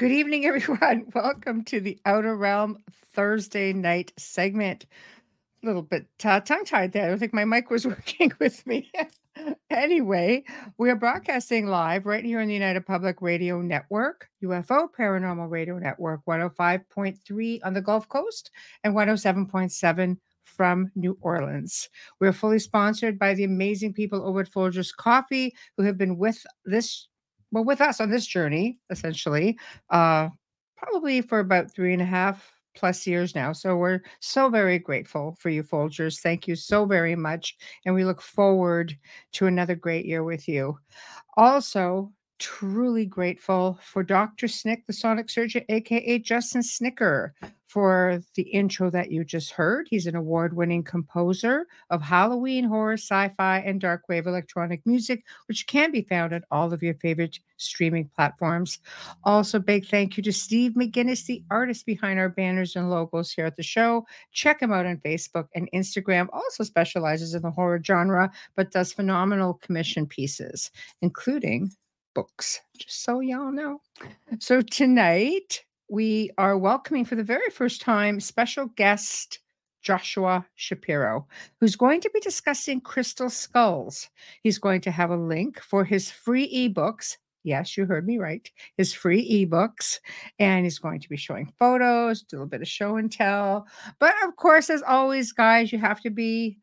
Good evening, everyone. Welcome to the Outer Realm Thursday night segment. A little bit uh, tongue tied there. I don't think my mic was working with me. anyway, we are broadcasting live right here on the United Public Radio Network, UFO Paranormal Radio Network, 105.3 on the Gulf Coast and 107.7 from New Orleans. We're fully sponsored by the amazing people over at Folgers Coffee who have been with this well with us on this journey essentially uh probably for about three and a half plus years now so we're so very grateful for you folgers. Thank you so very much and we look forward to another great year with you. Also truly grateful for Dr. Snick, the sonic surgeon, aka Justin Snicker, for the intro that you just heard. He's an award winning composer of Halloween, horror, sci fi, and dark wave electronic music, which can be found on all of your favorite streaming platforms. Also, big thank you to Steve McGinnis, the artist behind our banners and logos here at the show. Check him out on Facebook and Instagram. Also specializes in the horror genre, but does phenomenal commission pieces, including books, just so y'all know. So tonight we are welcoming for the very first time special guest Joshua Shapiro, who's going to be discussing crystal skulls. He's going to have a link for his free ebooks. Yes, you heard me right. His free ebooks. And he's going to be showing photos, do a little bit of show and tell. But of course, as always, guys, you have to be,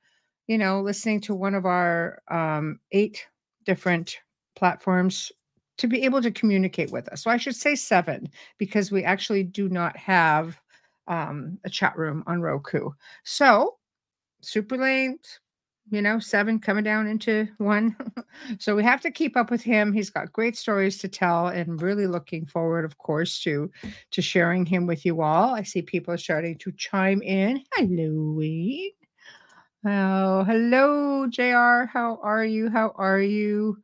you know, listening to one of our um, eight different platforms to be able to communicate with us. So I should say seven because we actually do not have um, a chat room on Roku. So super late, you know, seven coming down into one. so we have to keep up with him. He's got great stories to tell and really looking forward, of course, to to sharing him with you all. I see people starting to chime in. Hello, Wayne. Oh, hello, JR. How are you? How are you?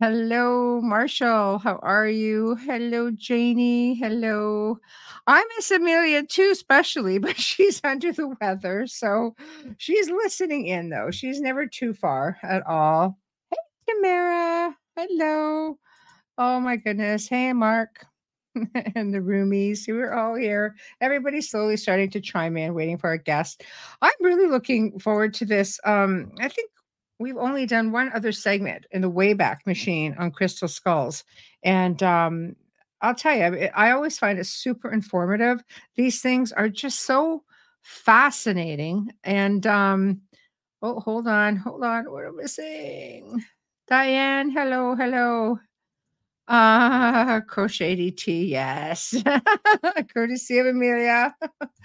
Hello, Marshall. How are you? Hello, Janie. Hello. I miss Amelia too, especially, but she's under the weather. So she's listening in, though. She's never too far at all. Hey, Tamara. Hello. Oh, my goodness. Hey, Mark. and the roomies. We're all here. Everybody's slowly starting to chime in, waiting for our guest. I'm really looking forward to this. Um, I think we've only done one other segment in the Wayback Machine on crystal skulls, and um, I'll tell you, I always find it super informative. These things are just so fascinating. And um, oh, hold on, hold on, what am I saying? Diane, hello, hello. Ah, uh, crochet DT, yes. Courtesy of Amelia.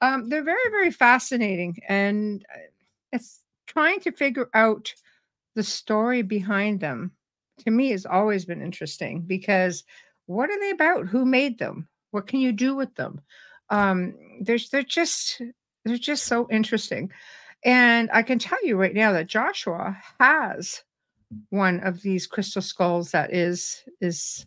um, they're very, very fascinating, and uh, it's trying to figure out the story behind them to me has always been interesting because what are they about? Who made them? What can you do with them? Um, there's they're just they're just so interesting. And I can tell you right now that Joshua has one of these crystal skulls that is is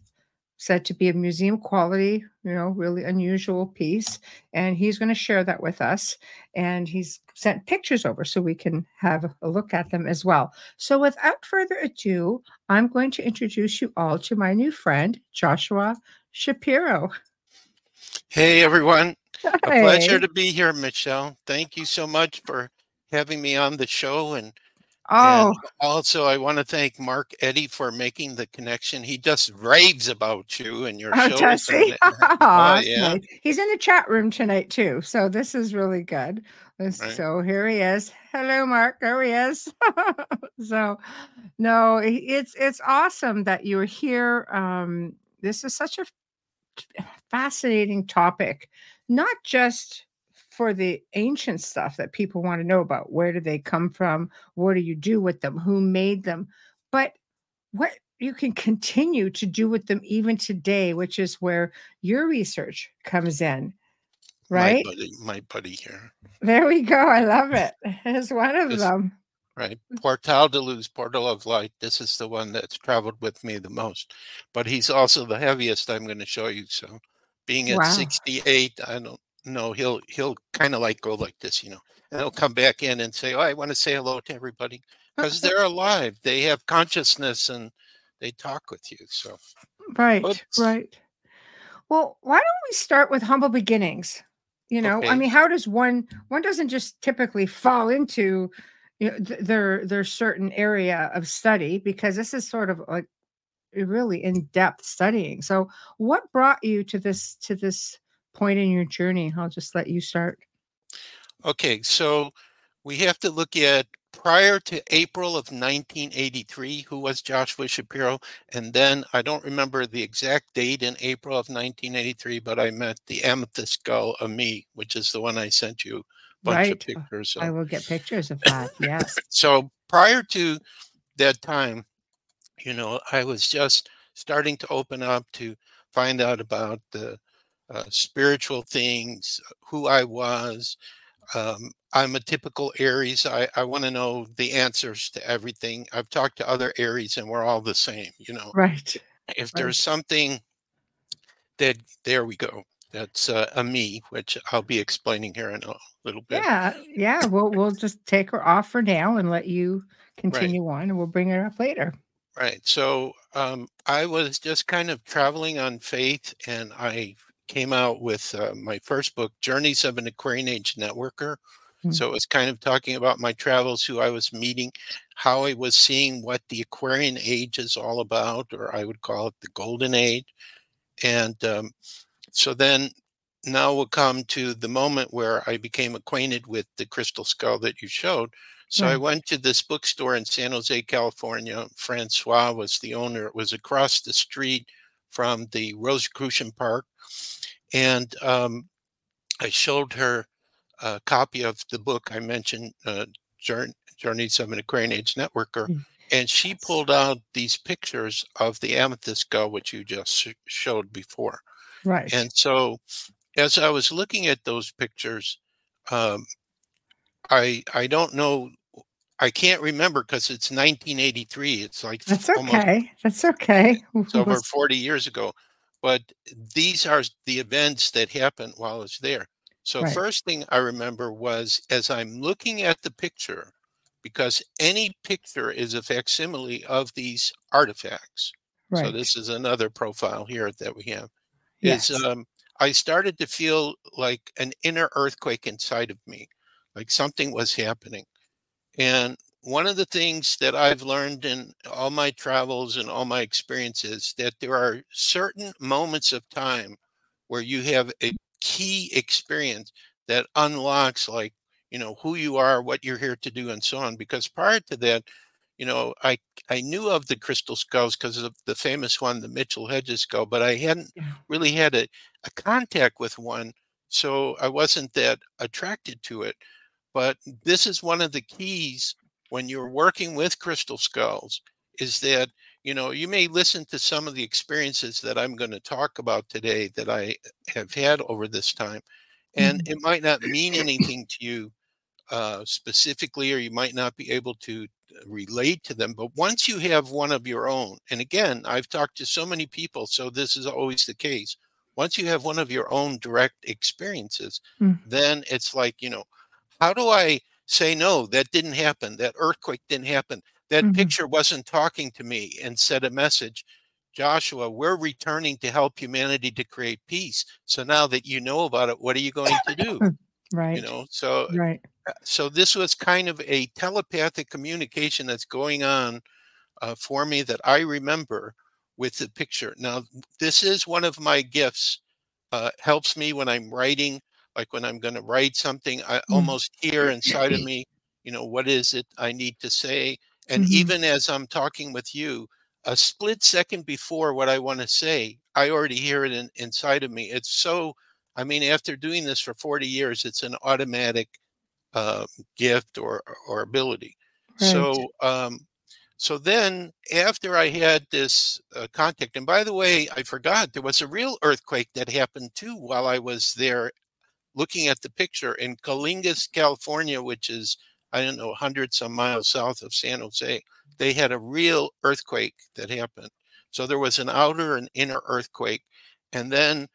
said to be a museum quality, you know, really unusual piece. And he's going to share that with us. And he's sent pictures over so we can have a look at them as well. So without further ado, I'm going to introduce you all to my new friend, Joshua Shapiro. Hey, everyone. Hey. A pleasure to be here, Michelle. Thank you so much for having me on the show and Oh, and also I want to thank Mark Eddy for making the connection. He just raves about you and your oh, show. Does he? oh, yeah. Nice. He's in the chat room tonight too, so this is really good. Right. So here he is. Hello, Mark. There he is. so, no, it's it's awesome that you're here. Um, this is such a fascinating topic, not just for the ancient stuff that people want to know about. Where do they come from? What do you do with them? Who made them? But what you can continue to do with them even today, which is where your research comes in. Right? My buddy, my buddy here. There we go. I love it. It's one of them. Right. Portal de Luz, Portal of Light. This is the one that's traveled with me the most. But he's also the heaviest I'm going to show you. So being at wow. 68, I don't know, he'll he'll kind of like go like this, you know. And he'll come back in and say, Oh, I want to say hello to everybody. Because they're alive. They have consciousness and they talk with you. So right, Oops. right. Well, why don't we start with humble beginnings? You know, okay. I mean, how does one one doesn't just typically fall into you know, th- their their certain area of study because this is sort of like really in-depth studying. So what brought you to this to this point in your journey? I'll just let you start. Okay, so we have to look at prior to April of 1983, who was Joshua Shapiro. And then I don't remember the exact date in April of 1983, but I met the amethyst skull Ami, which is the one I sent you a bunch right. Uh, of pictures of. I will get pictures of that. Yes. so prior to that time, you know, I was just starting to open up to find out about the uh, spiritual things, who I was, um, I'm a typical Aries. I, I want to know the answers to everything. I've talked to other Aries and we're all the same, you know. Right. If right. there's something that, there we go. That's uh, Ami, which I'll be explaining here in a little bit. Yeah. Yeah. We'll, we'll just take her off for now and let you continue right. on and we'll bring her up later. Right. So um, I was just kind of traveling on faith and I came out with uh, my first book, Journeys of an Aquarian Age Networker. Mm-hmm. So it was kind of talking about my travels, who I was meeting, how I was seeing what the Aquarian Age is all about, or I would call it the Golden Age. And um, so then now we'll come to the moment where I became acquainted with the crystal skull that you showed. So I went to this bookstore in San Jose, California. Francois was the owner. It was across the street from the Rosicrucian Park. And um, I showed her a copy of the book I mentioned, uh, Journeys of an Aquarian Age Networker. Mm. And she pulled out these pictures of the amethyst skull, which you just sh- showed before. Right. And so, as I was looking at those pictures, um, I I don't know I can't remember because it's 1983. It's like that's okay. That's okay. It's over 40 years ago. But these are the events that happened while I was there. So right. first thing I remember was as I'm looking at the picture, because any picture is a facsimile of these artifacts. Right. So this is another profile here that we have. Yes. Is um, I started to feel like an inner earthquake inside of me, like something was happening. And one of the things that I've learned in all my travels and all my experiences that there are certain moments of time where you have a key experience that unlocks like you know who you are what you're here to do and so on. Because prior to that you know i i knew of the crystal skulls because of the famous one the mitchell hedges skull but i hadn't really had a, a contact with one so i wasn't that attracted to it but this is one of the keys when you're working with crystal skulls is that you know you may listen to some of the experiences that i'm going to talk about today that i have had over this time and mm-hmm. it might not mean anything to you uh, specifically or you might not be able to uh, relate to them but once you have one of your own and again i've talked to so many people so this is always the case once you have one of your own direct experiences mm-hmm. then it's like you know how do I say, no, that didn't happen? That earthquake didn't happen. That mm-hmm. picture wasn't talking to me and said a message. Joshua, we're returning to help humanity to create peace. So now that you know about it, what are you going to do? right. You know, so right. Uh, so this was kind of a telepathic communication that's going on uh, for me that I remember with the picture. Now, this is one of my gifts. Uh, helps me when I'm writing like when I'm going to write something, I mm. almost hear inside of me, you know, what is it I need to say? And mm-hmm. even as I'm talking with you, a split second before what I want to say, I already hear it in, inside of me. It's so, I mean, after doing this for 40 years, it's an automatic uh, gift or, or ability. Right. So, um, so then after I had this uh, contact, and by the way, I forgot there was a real earthquake that happened too while I was there looking at the picture in Coalingas, California, which is, I don't know, hundreds of miles south of San Jose. They had a real earthquake that happened. So there was an outer and inner earthquake. And then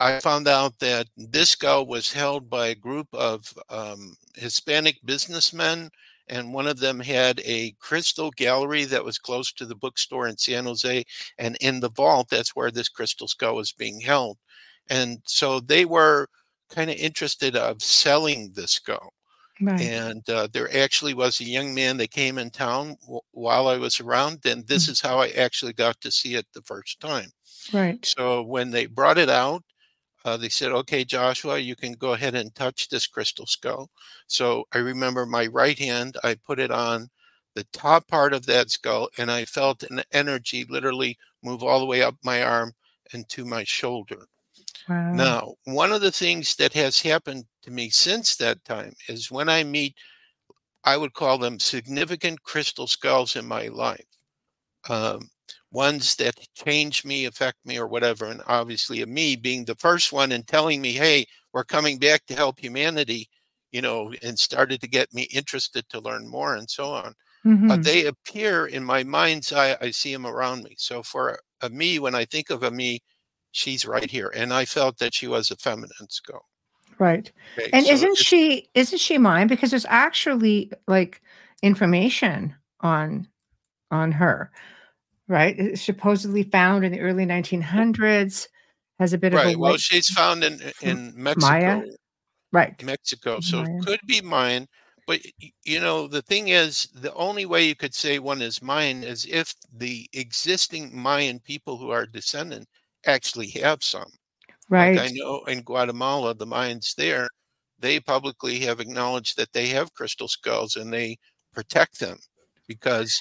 I found out that this skull was held by a group of um, Hispanic businessmen, and one of them had a crystal gallery that was close to the bookstore in San Jose. And in the vault, that's where this crystal skull was being held. And so they were kind of interested of selling this skull. Right. And uh, there actually was a young man that came in town w- while I was around, and this mm-hmm. is how I actually got to see it the first time. Right. So when they brought it out, uh, they said, "Okay, Joshua, you can go ahead and touch this crystal skull." So I remember my right hand, I put it on the top part of that skull, and I felt an energy literally move all the way up my arm and to my shoulder. Wow. Now, one of the things that has happened to me since that time is when I meet, I would call them significant crystal skulls in my life. Um, ones that change me, affect me, or whatever. And obviously, Ami being the first one and telling me, hey, we're coming back to help humanity, you know, and started to get me interested to learn more and so on. Mm-hmm. Uh, they appear in my mind's eye. I see them around me. So for Ami, when I think of Ami, she's right here. And I felt that she was a feminine skull. Right. Okay, and so isn't she isn't she Mayan? Because there's actually like information on on her, right? It's supposedly found in the early 1900s. Has a bit right. of a well, she's found in in Mexico. Maya? Right. Mexico. So Maya. it could be Mayan. But you know, the thing is, the only way you could say one is Mayan is if the existing Mayan people who are descendant actually have some. Right. Like I know in Guatemala, the Mayans there, they publicly have acknowledged that they have crystal skulls and they protect them because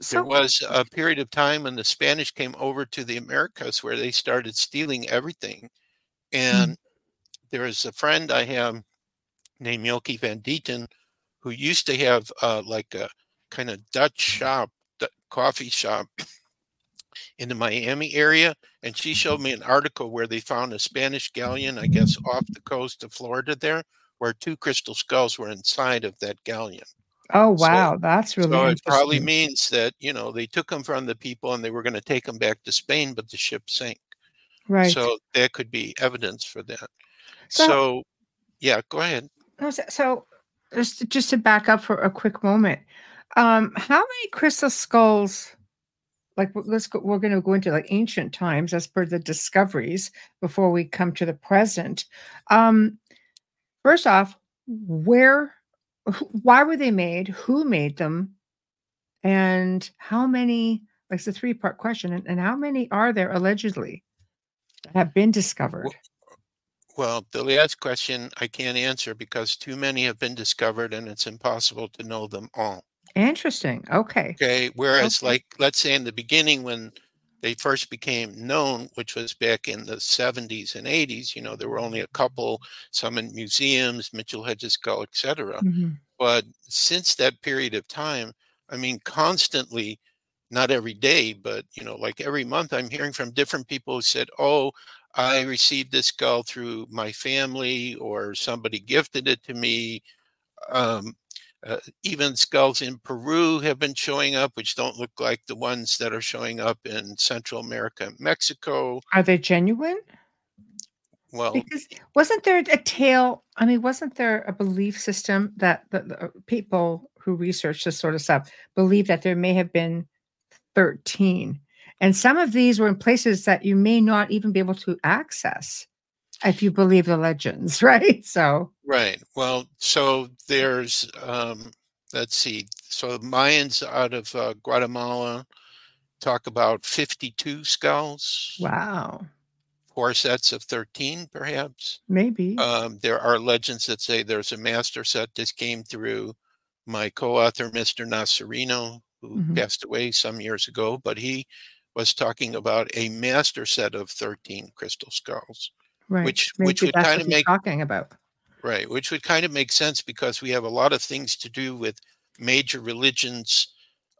so, there was a period of time when the Spanish came over to the Americas where they started stealing everything. And mm-hmm. there is a friend I have named Milky Van Dieten who used to have uh, like a kind of Dutch shop, coffee shop in the Miami area, and she showed me an article where they found a Spanish galleon, I guess, off the coast of Florida there, where two crystal skulls were inside of that galleon. Oh wow, so, that's really so it probably means that you know they took them from the people and they were going to take them back to Spain, but the ship sank. Right. So there could be evidence for that. So, so yeah, go ahead. So just just to back up for a quick moment, um, how many crystal skulls like let's go we're going to go into like ancient times as per the discoveries before we come to the present. Um first off where why were they made? Who made them? And how many like it's a three part question and, and how many are there allegedly that have been discovered? Well, the last question I can't answer because too many have been discovered and it's impossible to know them all. Interesting. Okay. Okay. Whereas, okay. like, let's say in the beginning, when they first became known, which was back in the 70s and 80s, you know, there were only a couple, some in museums, Mitchell Hedges Skull, etc. Mm-hmm. But since that period of time, I mean, constantly, not every day, but, you know, like every month, I'm hearing from different people who said, oh, I received this skull through my family or somebody gifted it to me. Um, uh, even skulls in Peru have been showing up, which don't look like the ones that are showing up in Central America and Mexico. Are they genuine? Well, because wasn't there a tale? I mean, wasn't there a belief system that the, the uh, people who research this sort of stuff believe that there may have been 13? And some of these were in places that you may not even be able to access if you believe the legends, right? So right. Well, so there's um, let's see. So Mayans out of uh, Guatemala talk about 52 skulls. Wow. Four sets of 13, perhaps. Maybe. Um, there are legends that say there's a master set. This came through my co author, Mr. Nocerino, who mm-hmm. passed away some years ago, but he was talking about a master set of 13 crystal skulls. Right. Which, Maybe which would kind of make talking about. Right, which would kind of make sense because we have a lot of things to do with major religions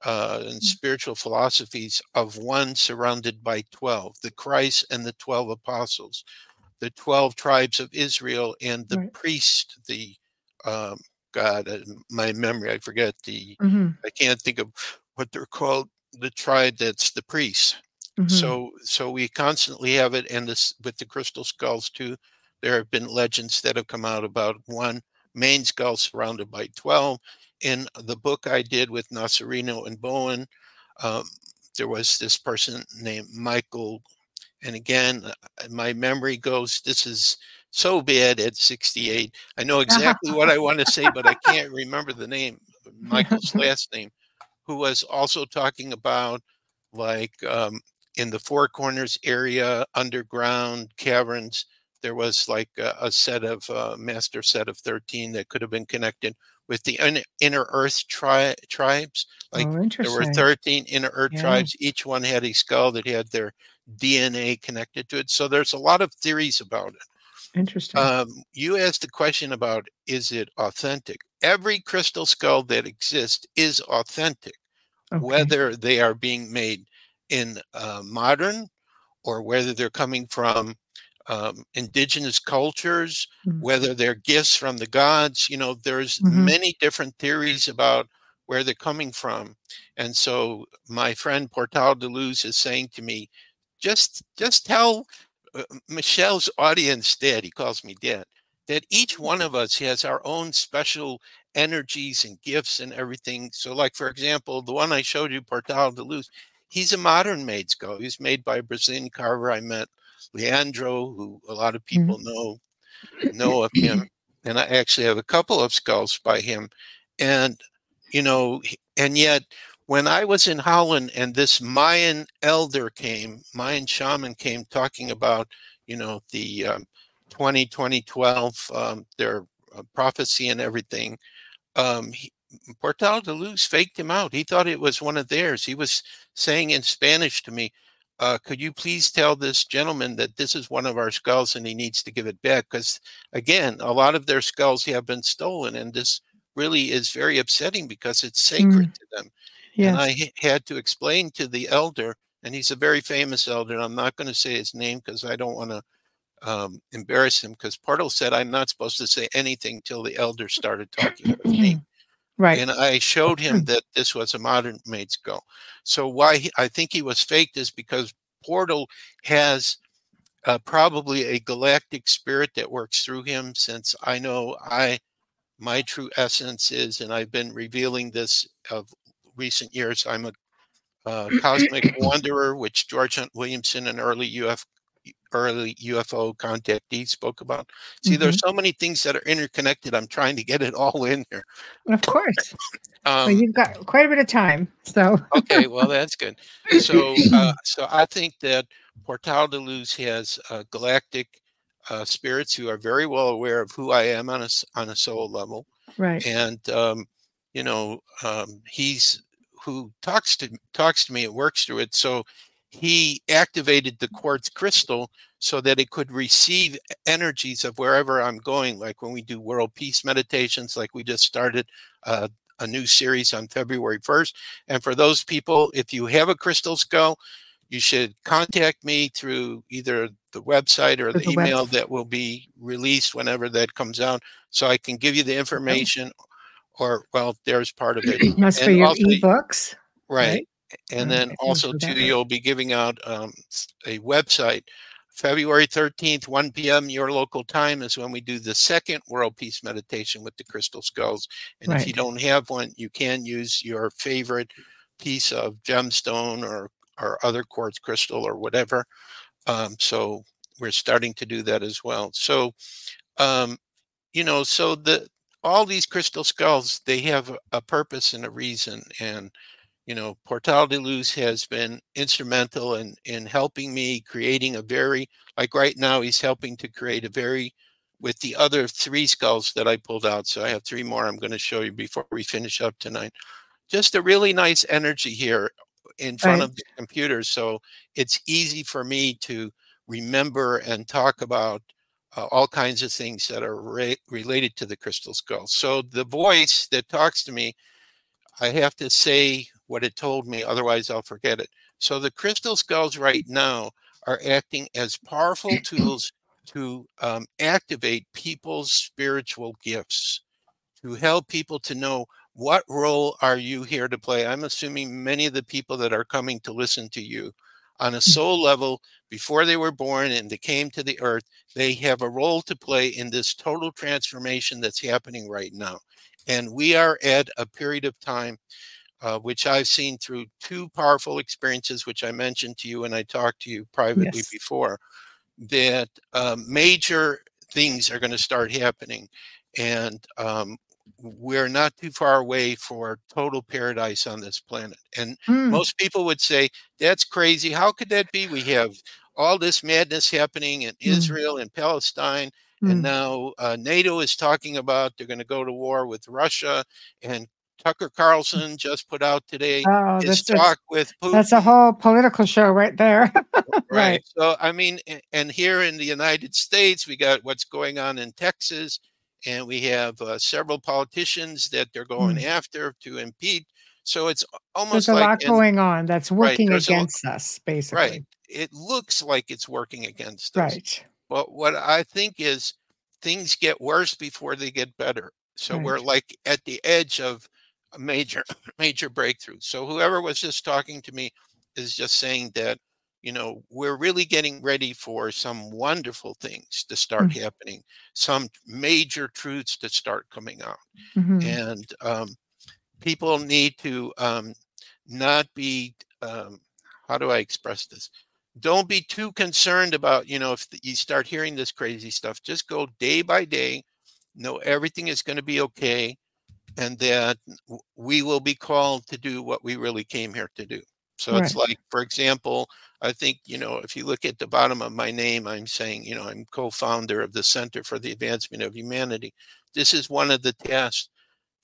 uh, and mm. spiritual philosophies of one surrounded by 12 the Christ and the 12 apostles, the 12 tribes of Israel, and the right. priest, the um, God, uh, my memory, I forget the, mm-hmm. I can't think of what they're called, the tribe that's the priest. Mm-hmm. So, so we constantly have it, and this with the crystal skulls too. There have been legends that have come out about one main skull surrounded by 12 in the book I did with Nocerino and Bowen, um, there was this person named Michael. And again, uh, my memory goes, this is so bad at 68. I know exactly what I want to say, but I can't remember the name, Michael's last name, who was also talking about like um, in the Four Corners area, underground caverns, there was like a, a set of uh, master set of 13 that could have been connected with the inner earth tri- tribes. Like oh, there were 13 inner earth yeah. tribes. Each one had a skull that had their DNA connected to it. So there's a lot of theories about it. Interesting. Um, you asked the question about is it authentic? Every crystal skull that exists is authentic, okay. whether they are being made in uh, modern or whether they're coming from um, indigenous cultures, mm-hmm. whether they're gifts from the gods. You know, there's mm-hmm. many different theories about where they're coming from. And so my friend Portal de Luz is saying to me, just just tell uh, Michelle's audience, Dad, he calls me Dad, that each one of us has our own special energies and gifts and everything. So, like for example, the one I showed you, Portal de Luz, he's a modern made skull. He's made by a Brazilian carver I met Leandro, who a lot of mm-hmm. people know know of him, and I actually have a couple of skulls by him, and you know, and yet when I was in Holland and this Mayan elder came, Mayan shaman came talking about, you know, the um, 20, 2012, um, their uh, prophecy and everything, um, he, Portal de Luz faked him out. He thought it was one of theirs. He was saying in Spanish to me, uh, could you please tell this gentleman that this is one of our skulls and he needs to give it back? Because again, a lot of their skulls have been stolen, and this really is very upsetting because it's sacred mm. to them. Yes. And I h- had to explain to the elder, and he's a very famous elder. and I'm not going to say his name because I don't want to um, embarrass him. Because Portal said I'm not supposed to say anything till the elder started talking with me. Right. And I showed him that this was a modern made skull. So why he, I think he was faked is because Portal has uh, probably a galactic spirit that works through him. Since I know I, my true essence is, and I've been revealing this of recent years. I'm a uh, cosmic wanderer, which George Hunt Williamson, an early UF early UFO contactee spoke about. See, mm-hmm. there's so many things that are interconnected. I'm trying to get it all in here. Of course. Um, well, you've got quite a bit of time. So okay, well that's good. So uh, so I think that Portal de Luz has uh, galactic uh, spirits who are very well aware of who I am on a on a soul level. Right. And um, you know, um, he's who talks to talks to me. It works through it. So he activated the quartz crystal so that it could receive energies of wherever I'm going. Like when we do world peace meditations, like we just started uh, a new series on February 1st. And for those people, if you have a crystal skull, you should contact me through either the website or the, the email website. that will be released whenever that comes out so I can give you the information. Or, well, there's part of it. That's and for your ebooks. Right. right? And then also too you'll be giving out um, a website february 13th 1 p.m your local time is when we do the second world peace meditation with the crystal skulls. And right. if you don't have one you can use your favorite piece of gemstone or or other quartz crystal or whatever. Um, so we're starting to do that as well. So um, you know so the all these crystal skulls they have a purpose and a reason. And you know, Portal de Luz has been instrumental in in helping me creating a very like right now he's helping to create a very with the other three skulls that I pulled out. So I have three more I'm going to show you before we finish up tonight. Just a really nice energy here in front right. of the computer. So it's easy for me to remember and talk about uh, all kinds of things that are re- related to the crystal skull. So the voice that talks to me, I have to say what it told me, otherwise I'll forget it. So the crystal skulls right now are acting as powerful tools to um, activate people's spiritual gifts, to help people to know what role are you here to play. I'm assuming many of the people that are coming to listen to you on a soul level before they were born and they came to the earth, they have a role to play in this total transformation that's happening right now. And we are at a period of time uh, which I've seen through two powerful experiences, which I mentioned to you and I talked to you privately yes. before, that um, major things are going to start happening. And um, we're not too far away for total paradise on this planet. And mm. most people would say, that's crazy. How could that be? We have all this madness happening in mm. Israel and Palestine. Mm. And now uh, NATO is talking about they're going to go to war with Russia. And Tucker Carlson just put out today oh, his talk with Putin. That's a whole political show right there. right. right. So, I mean, and here in the United States, we got what's going on in Texas, and we have uh, several politicians that they're going mm. after to impeach. So it's almost there's a like, lot going on that's working right, against a, us, basically. Right. It looks like it's working against us. Right. But what I think is things get worse before they get better. So right. we're like at the edge of a major major breakthrough. So whoever was just talking to me is just saying that you know we're really getting ready for some wonderful things to start mm-hmm. happening, some major truths to start coming out, mm-hmm. and um, people need to um, not be. Um, how do I express this? Don't be too concerned about you know if you start hearing this crazy stuff. Just go day by day. Know everything is going to be okay and that we will be called to do what we really came here to do. So right. it's like, for example, I think, you know, if you look at the bottom of my name, I'm saying, you know, I'm co founder of the Center for the Advancement of Humanity. This is one of the tasks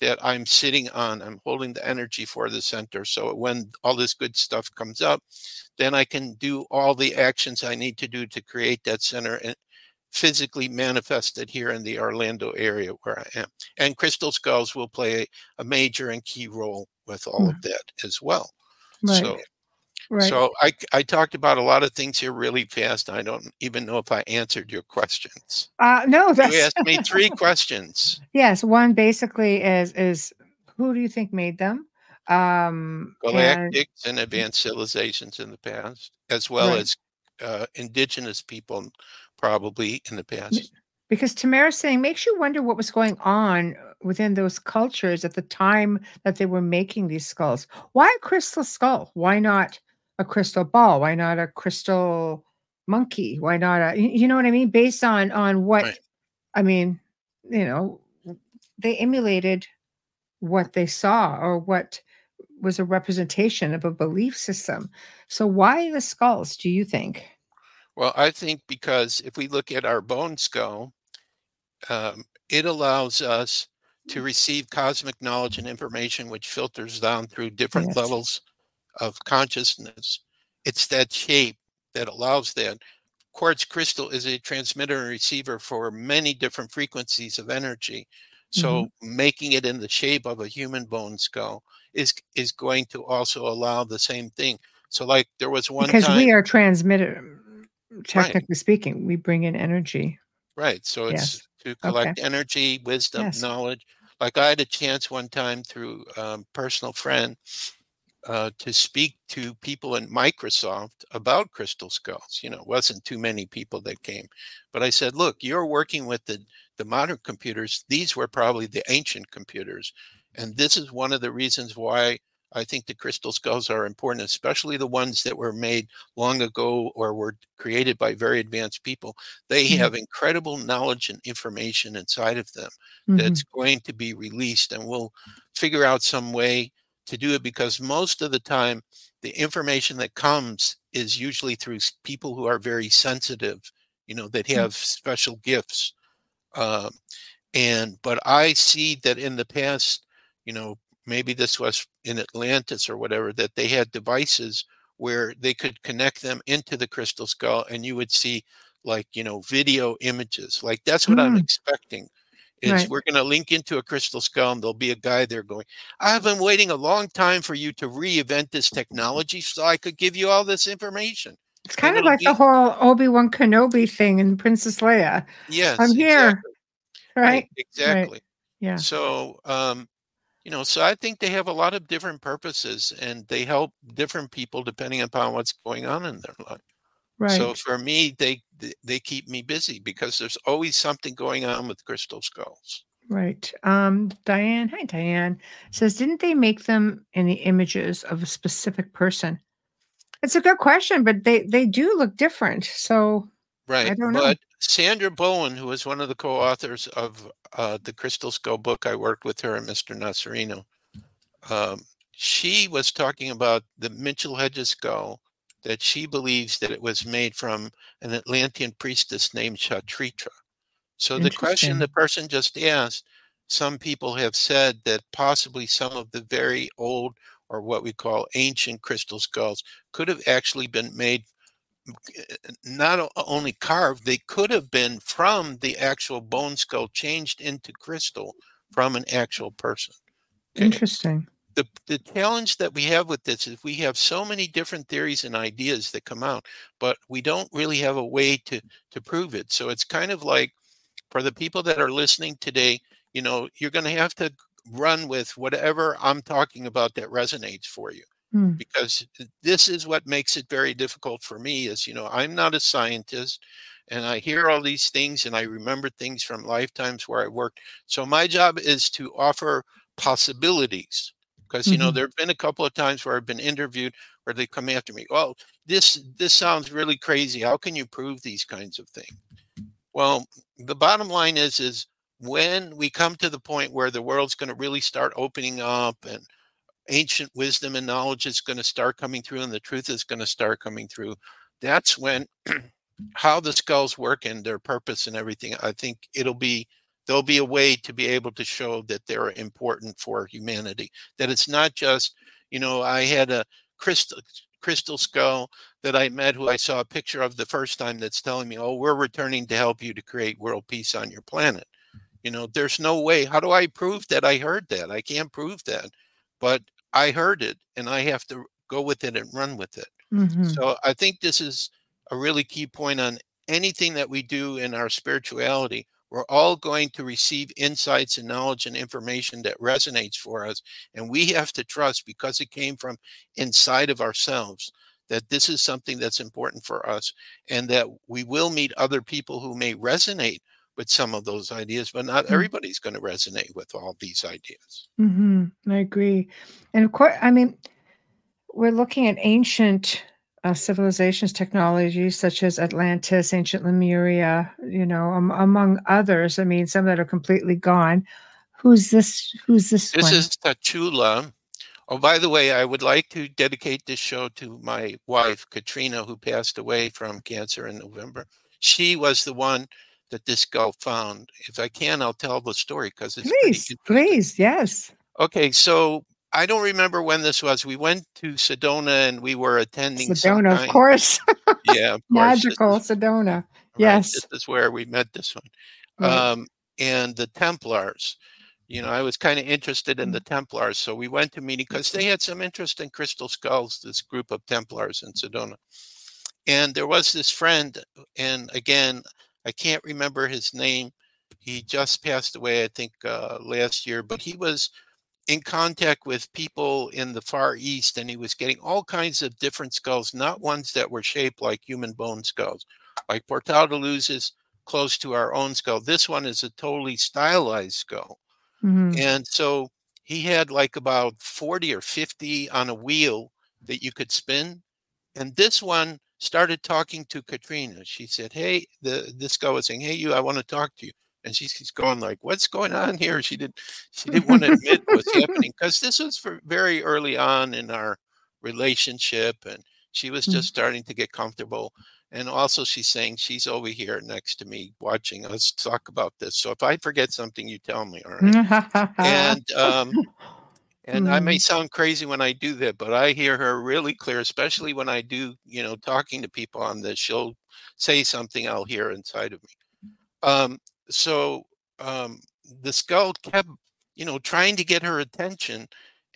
that I'm sitting on. I'm holding the energy for the center. So when all this good stuff comes up, then I can do all the actions I need to do to create that center and, physically manifested here in the Orlando area where I am. And crystal skulls will play a major and key role with all of mm. that as well. Right. So, right. so I, I talked about a lot of things here really fast. I don't even know if I answered your questions. Uh, no, that's... you asked me three questions. Yes, one basically is is who do you think made them? Um, Galactics and, and advanced civilizations in the past, as well right. as uh, indigenous people probably in the past. Because Tamara's saying makes you wonder what was going on uh, within those cultures at the time that they were making these skulls. Why a crystal skull? Why not a crystal ball? Why not a crystal monkey? Why not a you know what I mean? Based on on what right. I mean, you know, they emulated what they saw or what was a representation of a belief system. So why the skulls, do you think? Well, I think because if we look at our bone skull, um, it allows us to mm. receive cosmic knowledge and information which filters down through different yes. levels of consciousness. It's that shape that allows that. Quartz crystal is a transmitter and receiver for many different frequencies of energy. So mm-hmm. making it in the shape of a human bone skull is is going to also allow the same thing. So like there was one because time, we are transmitter technically right. speaking, we bring in energy. Right. So it's yes. to collect okay. energy, wisdom, yes. knowledge. Like I had a chance one time through um, personal friend uh, to speak to people in Microsoft about crystal skulls. You know, it wasn't too many people that came, but I said, "Look, you're working with the the modern computers. These were probably the ancient computers, and this is one of the reasons why I think the crystal skulls are important, especially the ones that were made long ago or were created by very advanced people. They mm-hmm. have incredible knowledge and information inside of them mm-hmm. that's going to be released, and we'll figure out some way to do it because most of the time the information that comes is usually through people who are very sensitive, you know, that hmm. have mm-hmm. special gifts. Uh, and but I see that in the past, you know, maybe this was in Atlantis or whatever, that they had devices where they could connect them into the crystal skull and you would see like you know video images like that's what mm. i'm expecting is right. we're going to link into a crystal skull and there'll be a guy there going i've been waiting a long time for you to reinvent this technology so i could give you all this information it's kind and of like be... the whole obi-wan kenobi thing in princess leia yes i'm here exactly. right? right exactly right. yeah so um you know so i think they have a lot of different purposes and they help different people depending upon what's going on in their life. Right. so for me they they keep me busy because there's always something going on with crystal skulls. Right um diane hi diane. Says didn't they make them in the images of a specific person? It's a good question but they they do look different so right don't know. but Sandra Bowen, who was one of the co-authors of uh, the Crystal Skull book, I worked with her and Mr. Nocerino. Um, she was talking about the Mitchell Hedges skull that she believes that it was made from an Atlantean priestess named Shatritra. So the question the person just asked, some people have said that possibly some of the very old or what we call ancient crystal skulls could have actually been made not only carved, they could have been from the actual bone skull changed into crystal from an actual person. Okay? Interesting. The, the challenge that we have with this is we have so many different theories and ideas that come out, but we don't really have a way to to prove it. So it's kind of like for the people that are listening today, you know, you're going to have to run with whatever I'm talking about that resonates for you. Hmm. because this is what makes it very difficult for me is you know i'm not a scientist and i hear all these things and i remember things from lifetimes where i worked so my job is to offer possibilities because you know mm-hmm. there have been a couple of times where i've been interviewed where they come after me well this this sounds really crazy how can you prove these kinds of things well the bottom line is is when we come to the point where the world's going to really start opening up and ancient wisdom and knowledge is going to start coming through and the truth is going to start coming through. That's when how the skulls work and their purpose and everything i think it'll be there'll be a way to be able to show that they're important for humanity. That it's not just you know i had a crystal crystal skull that i met who i saw a picture of the first time that's telling me oh we're returning to help you to create world peace on your planet. You know there's no way how do i prove that i heard that? I can't prove that. But I heard it and I have to go with it and run with it. Mm-hmm. So I think this is a really key point on anything that we do in our spirituality. We're all going to receive insights and knowledge and information that resonates for us. And we have to trust because it came from inside of ourselves that this is something that's important for us and that we will meet other people who may resonate with some of those ideas, but not mm-hmm. everybody's going to resonate with all these ideas. Mm-hmm. I agree. And of course, I mean, we're looking at ancient uh, civilizations, technologies such as Atlantis, ancient Lemuria, you know, um, among others. I mean, some that are completely gone. Who's this? Who's this? This one? is Tachula. Oh, by the way, I would like to dedicate this show to my wife, Katrina, who passed away from cancer in November. She was the one that this girl found. If I can, I'll tell the story because it's please, please, yes. Okay, so I don't remember when this was. We went to Sedona and we were attending Sedona, of course. yeah, of magical course. Sedona. Right, yes, this is where we met this one. Right. Um, and the Templars. You know, I was kind of interested in the. Templars, so we went to meeting because they had some interesting crystal skulls. This group of Templars in Sedona, and there was this friend, and again, I can't remember his name. He just passed away, I think, uh, last year, but he was in contact with people in the Far East and he was getting all kinds of different skulls, not ones that were shaped like human bone skulls. Like Portal de Luz is close to our own skull. This one is a totally stylized skull. Mm-hmm. And so he had like about 40 or 50 on a wheel that you could spin. And this one started talking to Katrina. She said, Hey, the this guy was saying, Hey, you, I want to talk to you. and she's going like, "What's going on here?" She didn't she didn't want to admit what's happening because this was for very early on in our relationship, and she was just mm-hmm. starting to get comfortable. And also, she's saying she's over here next to me watching us talk about this. So if I forget something, you tell me, all right? and um, and mm. I may mm-hmm. sound crazy when I do that, but I hear her really clear, especially when I do, you know, talking to people on this. She'll say something I'll hear inside of me. Um, so um, the skull kept, you know, trying to get her attention,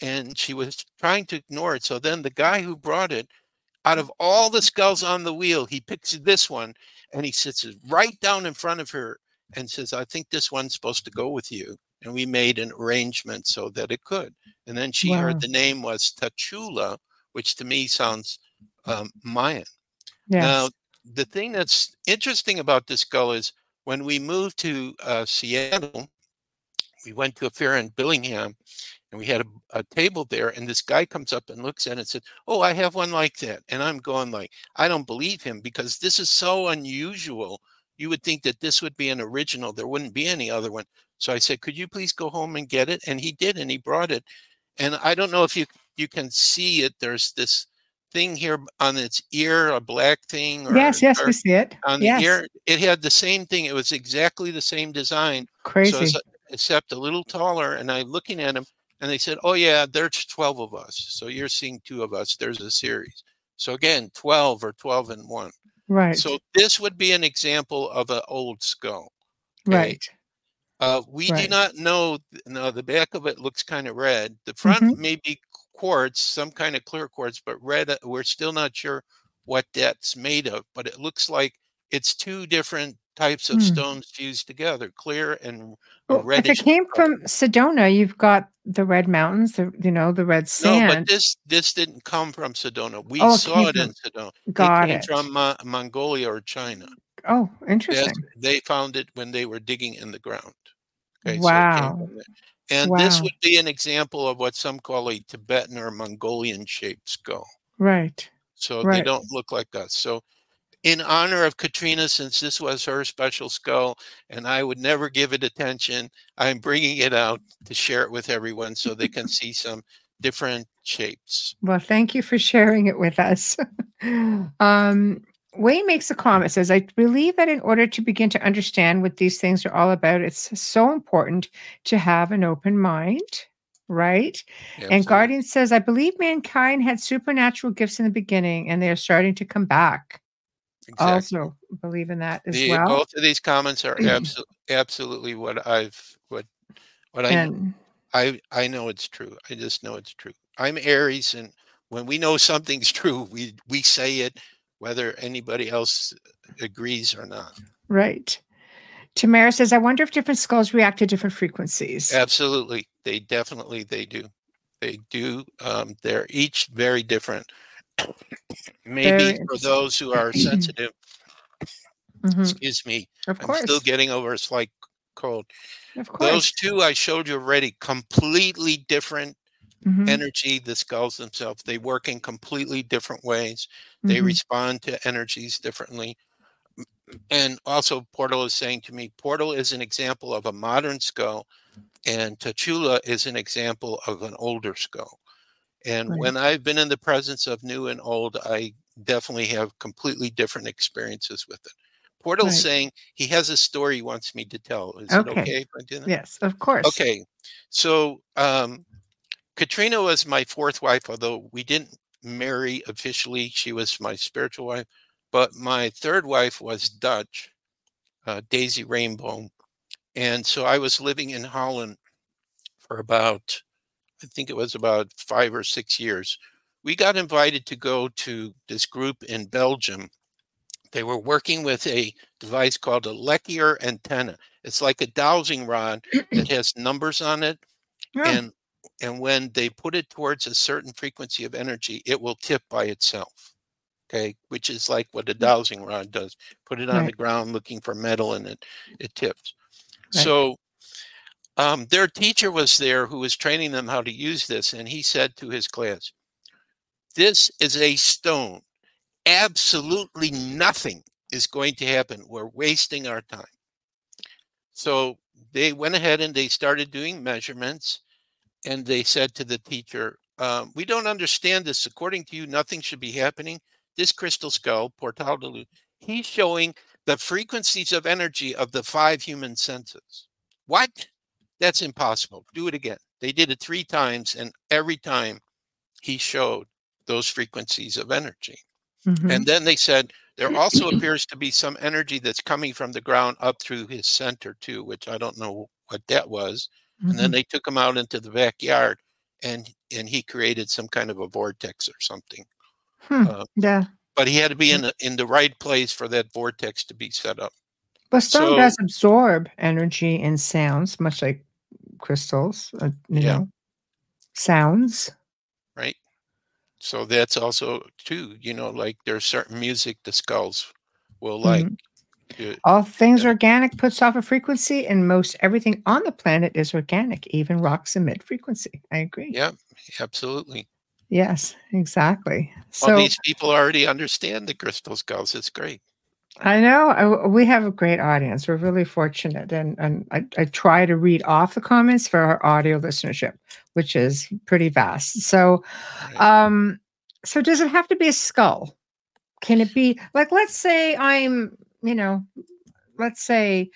and she was trying to ignore it. So then the guy who brought it, out of all the skulls on the wheel, he picks this one and he sits it right down in front of her and says, I think this one's supposed to go with you. And we made an arrangement so that it could. And then she wow. heard the name was Tachula, which to me sounds um, Mayan. Yes. Now, the thing that's interesting about this skull is when we moved to uh, Seattle, we went to a fair in Bellingham and we had a, a, table there and this guy comes up and looks at it and said oh i have one like that and i'm going like i don't believe him because this is so unusual you would think that this would be an original there wouldn't be any other one so i said could you please go home and get it and he did and he brought it and i don't know if you you can see it there's this thing here on its ear, a black thing. Or, yes, yes, we see it. On yes. the ear, it had the same thing. It was exactly the same design. Crazy. So except a little taller. And I'm looking at him, and they said, "Oh yeah, there's 12 of us. So you're seeing two of us. There's a series. So again, 12 or 12 and one. Right. So this would be an example of an old skull. Okay? Right. Uh, we right. do not know. No, the back of it looks kind of red. The front mm-hmm. may be quartz, some kind of clear quartz, but red, uh, we're still not sure what that's made of, but it looks like it's two different types of hmm. stones fused together, clear and well, reddish. If it came from Sedona, you've got the red mountains, the, you know, the red sand. No, but this this didn't come from Sedona. We oh, saw it in Sedona. Got it. it. from uh, Mongolia or China. Oh, interesting. they found it when they were digging in the ground. Okay, wow. So and wow. this would be an example of what some call a Tibetan or Mongolian shaped skull. Right. So right. they don't look like us. So, in honor of Katrina, since this was her special skull and I would never give it attention, I'm bringing it out to share it with everyone so they can see some different shapes. Well, thank you for sharing it with us. um, Wayne makes a comment says, I believe that in order to begin to understand what these things are all about, it's so important to have an open mind, right? Absolutely. And Guardian says, I believe mankind had supernatural gifts in the beginning and they are starting to come back. Exactly. Also believe in that as the, well. Both of these comments are absolutely absolutely what I've what what I and, I I know it's true. I just know it's true. I'm Aries and when we know something's true, we we say it whether anybody else agrees or not. Right. Tamara says, I wonder if different skulls react to different frequencies. Absolutely. They definitely they do. They do. Um, they're each very different. Maybe very for those who are sensitive, mm-hmm. excuse me. Of I'm course. still getting over a slight cold. Of course. Those two I showed you already, completely different mm-hmm. energy, the skulls themselves. They work in completely different ways. They mm-hmm. respond to energies differently. And also, Portal is saying to me, Portal is an example of a modern skull, and Tachula is an example of an older skull. And right. when I've been in the presence of new and old, I definitely have completely different experiences with it. Portal's right. saying he has a story he wants me to tell. Is okay. it okay if I do that? Yes, of course. Okay. So um, Katrina was my fourth wife, although we didn't marry officially. She was my spiritual wife. But my third wife was Dutch, uh, Daisy Rainbow. And so I was living in Holland for about, I think it was about five or six years. We got invited to go to this group in Belgium. They were working with a device called a Lecher antenna. It's like a dowsing rod that has numbers on it. Yeah. And and when they put it towards a certain frequency of energy, it will tip by itself. Okay, which is like what a mm. dowsing rod does. Put it on right. the ground looking for metal and it it tips. Right. So um, their teacher was there who was training them how to use this, and he said to his class, This is a stone. Absolutely nothing is going to happen. We're wasting our time. So they went ahead and they started doing measurements, and they said to the teacher, um, "We don't understand this. According to you, nothing should be happening. This crystal skull, Portal de Luz, he's showing the frequencies of energy of the five human senses. What? That's impossible. Do it again. They did it three times, and every time he showed those frequencies of energy. Mm-hmm. And then they said there also appears to be some energy that's coming from the ground up through his center too, which I don't know what that was. Mm-hmm. And then mm-hmm. they took him out into the backyard, and and he created some kind of a vortex or something. Hmm. Uh, yeah. But he had to be in the, in the right place for that vortex to be set up. But stone so, does absorb energy and sounds, much like crystals. Uh, you yeah. know, sounds. Right. So that's also too. You know, like there's certain music the skulls will like. Mm-hmm. All things yeah. organic puts off a frequency, and most everything on the planet is organic. Even rocks emit frequency. I agree. Yeah, absolutely. Yes, exactly. So these people already understand the crystal skulls. It's great. I know I, we have a great audience. We're really fortunate, and and I, I try to read off the comments for our audio listenership, which is pretty vast. So, um, so does it have to be a skull? Can it be like, let's say I'm, you know, let's say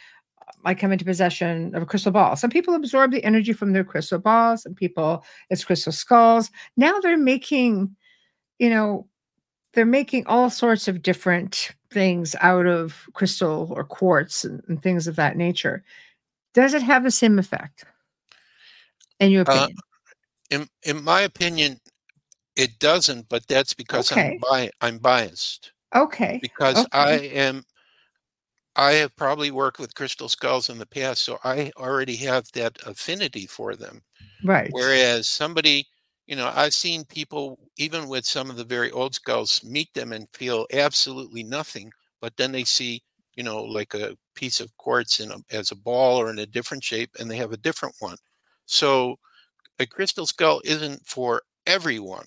I come into possession of a crystal ball. Some people absorb the energy from their crystal balls, and people it's crystal skulls. Now they're making, you know, they're making all sorts of different things out of crystal or quartz and, and things of that nature. Does it have the same effect? In your uh, opinion? Uh, in in my opinion, it doesn't. But that's because okay. I'm bi- I'm biased. Okay. Because okay. I am. I have probably worked with crystal skulls in the past, so I already have that affinity for them. Right. Whereas somebody you know, I've seen people, even with some of the very old skulls, meet them and feel absolutely nothing, but then they see, you know, like a piece of quartz in a, as a ball or in a different shape, and they have a different one. So a crystal skull isn't for everyone.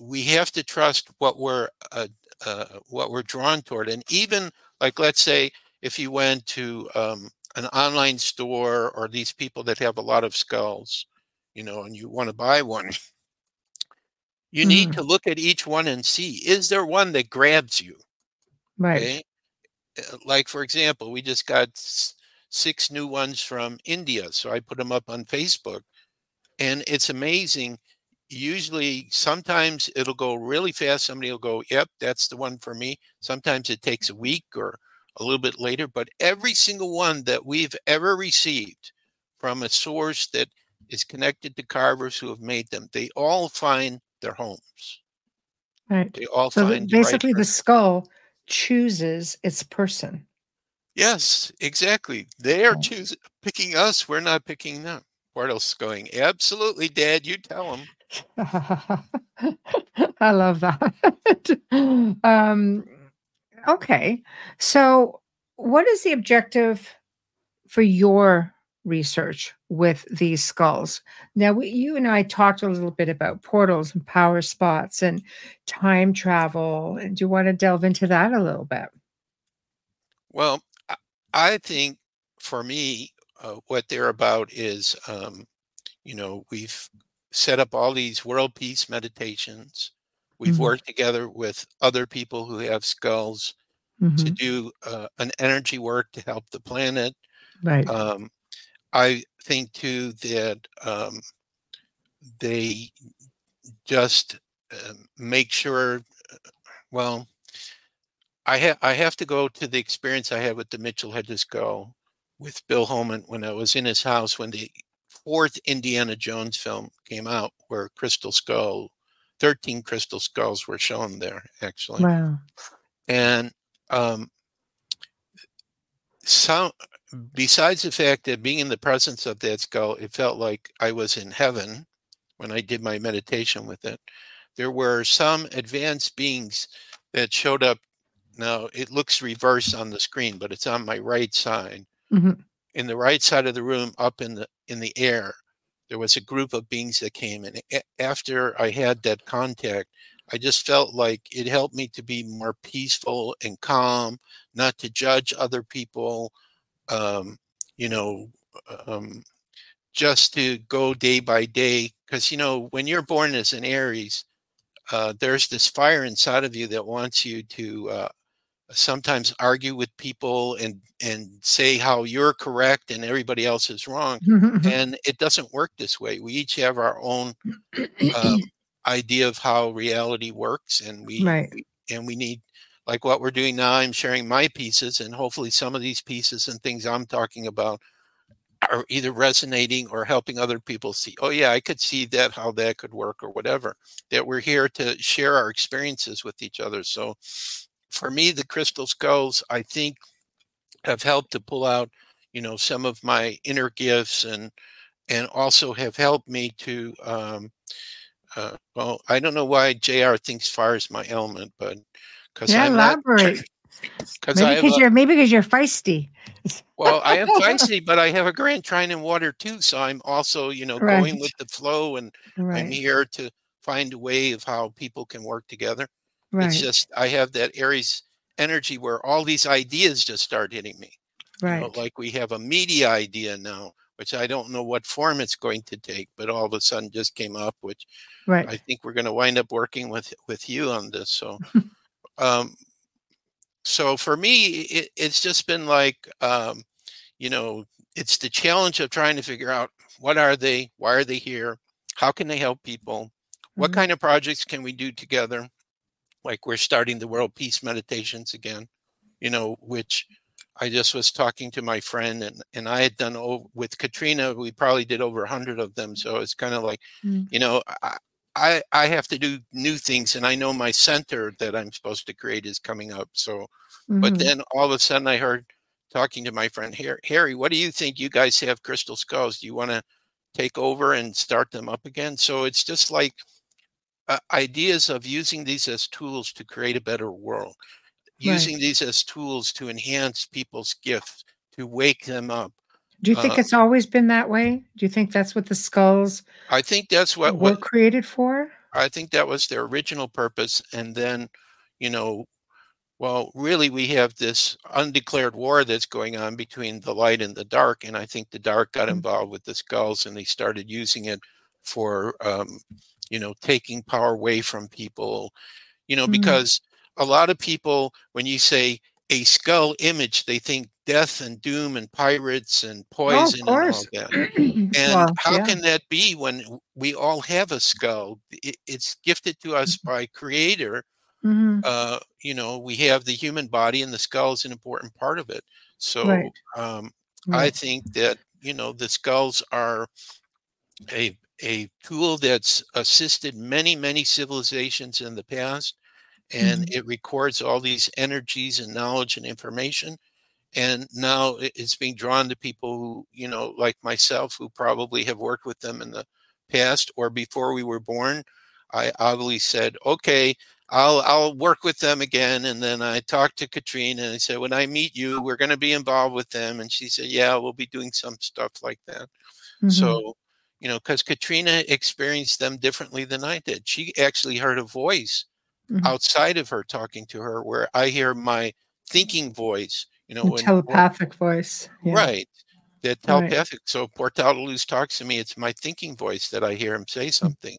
We have to trust what we're uh, uh, what we're drawn toward, and even like let's say if you went to um, an online store or these people that have a lot of skulls, you know, and you want to buy one, you mm. need to look at each one and see is there one that grabs you? Right. Okay? Uh, like for example, we just got six new ones from India, so I put them up on Facebook, and it's amazing usually sometimes it'll go really fast somebody will go yep that's the one for me. Sometimes it takes a week or a little bit later but every single one that we've ever received from a source that is connected to carvers who have made them they all find their homes. Right. They all so find basically the, right the skull chooses its person. Yes exactly. They are choosing picking us we're not picking them. Portal's going, absolutely, Dad, you tell them. I love that. um, okay. So, what is the objective for your research with these skulls? Now, we, you and I talked a little bit about portals and power spots and time travel. And do you want to delve into that a little bit? Well, I think for me, uh, what they're about is, um, you know, we've set up all these world peace meditations. We've mm-hmm. worked together with other people who have skulls mm-hmm. to do uh, an energy work to help the planet. Right. Um, I think too that um, they just uh, make sure. Well, I have I have to go to the experience I had with the Mitchell Hedges Go with Bill Homann when I was in his house when the fourth Indiana Jones film came out, where Crystal Skull, thirteen Crystal Skulls were shown there actually. Wow. And um, so besides the fact that being in the presence of that skull, it felt like I was in heaven when I did my meditation with it. There were some advanced beings that showed up. Now it looks reverse on the screen, but it's on my right side. Mm-hmm. In the right side of the room, up in the in the air, there was a group of beings that came, and after I had that contact, I just felt like it helped me to be more peaceful and calm, not to judge other people, um, you know, um, just to go day by day. Because, you know, when you're born as an Aries, uh, there's this fire inside of you that wants you to uh, sometimes argue with people and and say how you're correct and everybody else is wrong and it doesn't work this way we each have our own um, idea of how reality works and we, right. we and we need like what we're doing now i'm sharing my pieces and hopefully some of these pieces and things i'm talking about are either resonating or helping other people see oh yeah i could see that how that could work or whatever that we're here to share our experiences with each other so for me the crystal skulls i think have helped to pull out you know some of my inner gifts and and also have helped me to um, uh, well, I don't know why JR thinks fire is my element, but because yeah, I'm elaborate. Because maybe because you're maybe because you're feisty. well, I am feisty, but I have a grand trine in water too, so I'm also you know right. going with the flow, and right. I'm here to find a way of how people can work together. Right. It's just I have that Aries energy where all these ideas just start hitting me. Right. You know, like we have a media idea now which I don't know what form it's going to take, but all of a sudden just came up, which right. I think we're going to wind up working with with you on this. So, um, so for me, it, it's just been like, um, you know, it's the challenge of trying to figure out what are they, why are they here, how can they help people, what mm-hmm. kind of projects can we do together? Like we're starting the World Peace Meditations again, you know, which I just was talking to my friend, and and I had done over, with Katrina. We probably did over a hundred of them. So it's kind of like, mm. you know, I, I I have to do new things, and I know my center that I'm supposed to create is coming up. So, mm-hmm. but then all of a sudden I heard talking to my friend Harry, Harry, what do you think? You guys have crystal skulls. Do you want to take over and start them up again? So it's just like uh, ideas of using these as tools to create a better world using these as tools to enhance people's gifts, to wake them up. Do you think uh, it's always been that way? Do you think that's what the skulls I think that's what were what, created for? I think that was their original purpose. And then, you know, well, really, we have this undeclared war that's going on between the light and the dark. And I think the dark got mm-hmm. involved with the skulls and they started using it for, um, you know, taking power away from people, you know, mm-hmm. because a lot of people, when you say a skull image, they think death and doom and pirates and oh, poison oh, and all that. And well, how yeah. can that be when we all have a skull? It, it's gifted to us mm-hmm. by Creator. Mm-hmm. Uh, you know, we have the human body, and the skull is an important part of it. So right. Um, right. I think that you know the skulls are a a tool that's assisted many many civilizations in the past and mm-hmm. it records all these energies and knowledge and information and now it's being drawn to people who you know like myself who probably have worked with them in the past or before we were born i obviously said okay i'll i'll work with them again and then i talked to katrina and i said when i meet you we're going to be involved with them and she said yeah we'll be doing some stuff like that mm-hmm. so you know because katrina experienced them differently than i did she actually heard a voice mm-hmm. outside of her talking to her where I hear my thinking voice, you know, when, telepathic voice. Yeah. Right. That telepathic. Right. So Portal de Luz talks to me, it's my thinking voice that I hear him say mm. something.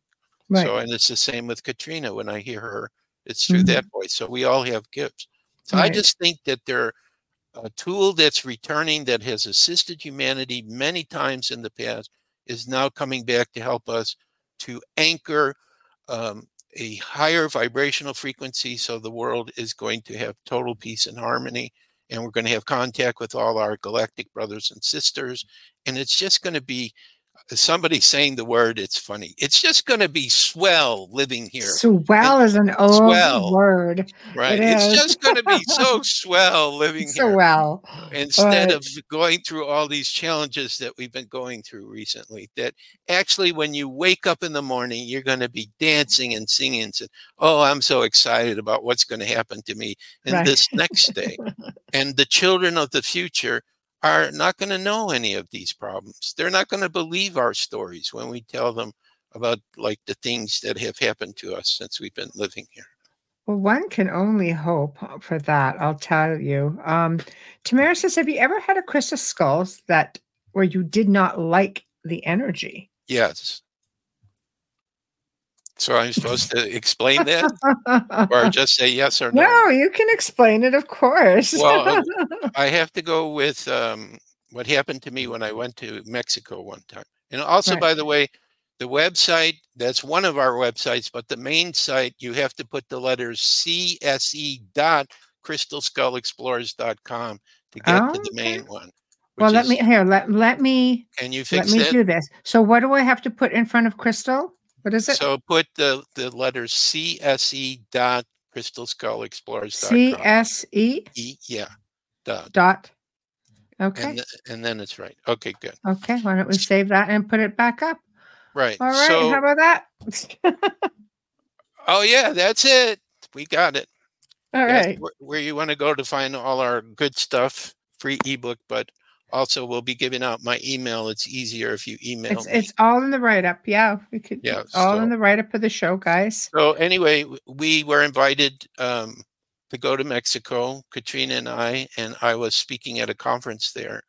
Right. So and it's the same with Katrina when I hear her, it's through mm-hmm. that voice. So we all have gifts. So right. I just think that they're a tool that's returning that has assisted humanity many times in the past is now coming back to help us to anchor um, a higher vibrational frequency so the world is going to have total peace and harmony and we're going to have contact with all our galactic brothers and sisters and it's just going to be somebody saying the word, it's funny. It's just going to be swell living here. Swell is an old swell, word. Right. It it's just going to be so swell living so here. well. Instead of going through all these challenges that we've been going through recently, that actually when you wake up in the morning, you're going to be dancing and singing and saying, Oh, I'm so excited about what's going to happen to me in right. this next day. and the children of the future are not going to know any of these problems. They're not going to believe our stories when we tell them about like the things that have happened to us since we've been living here. Well, one can only hope for that. I'll tell you. Um, Tamara says, "Have you ever had a crystal skulls that where you did not like the energy?" Yes. So I'm supposed to explain that, or just say yes or no? No, you can explain it, of course. well, I have to go with um, what happened to me when I went to Mexico one time, and also, right. by the way, the website that's one of our websites, but the main site you have to put the letters CSE dot crystalskullexplorers.com to get oh, to the main okay. one. Well, let is, me here. Let let me. Can you fix Let me do this. So, what do I have to put in front of Crystal? What is it? So put the, the letters CSE dot crystal skull explorers. CSE? E, yeah. Dot. Dot. Okay. And, th- and then it's right. Okay, good. Okay. Why don't we save that and put it back up? Right. All right. So, how about that? oh, yeah, that's it. We got it. All right. Where, where you want to go to find all our good stuff, free ebook, but also we'll be giving out my email. It's easier if you email it's, me. it's all in the write-up. Yeah we could yeah all so, in the write-up of the show guys. So anyway we were invited um, to go to mexico. Katrina and i and i was speaking at a conference there.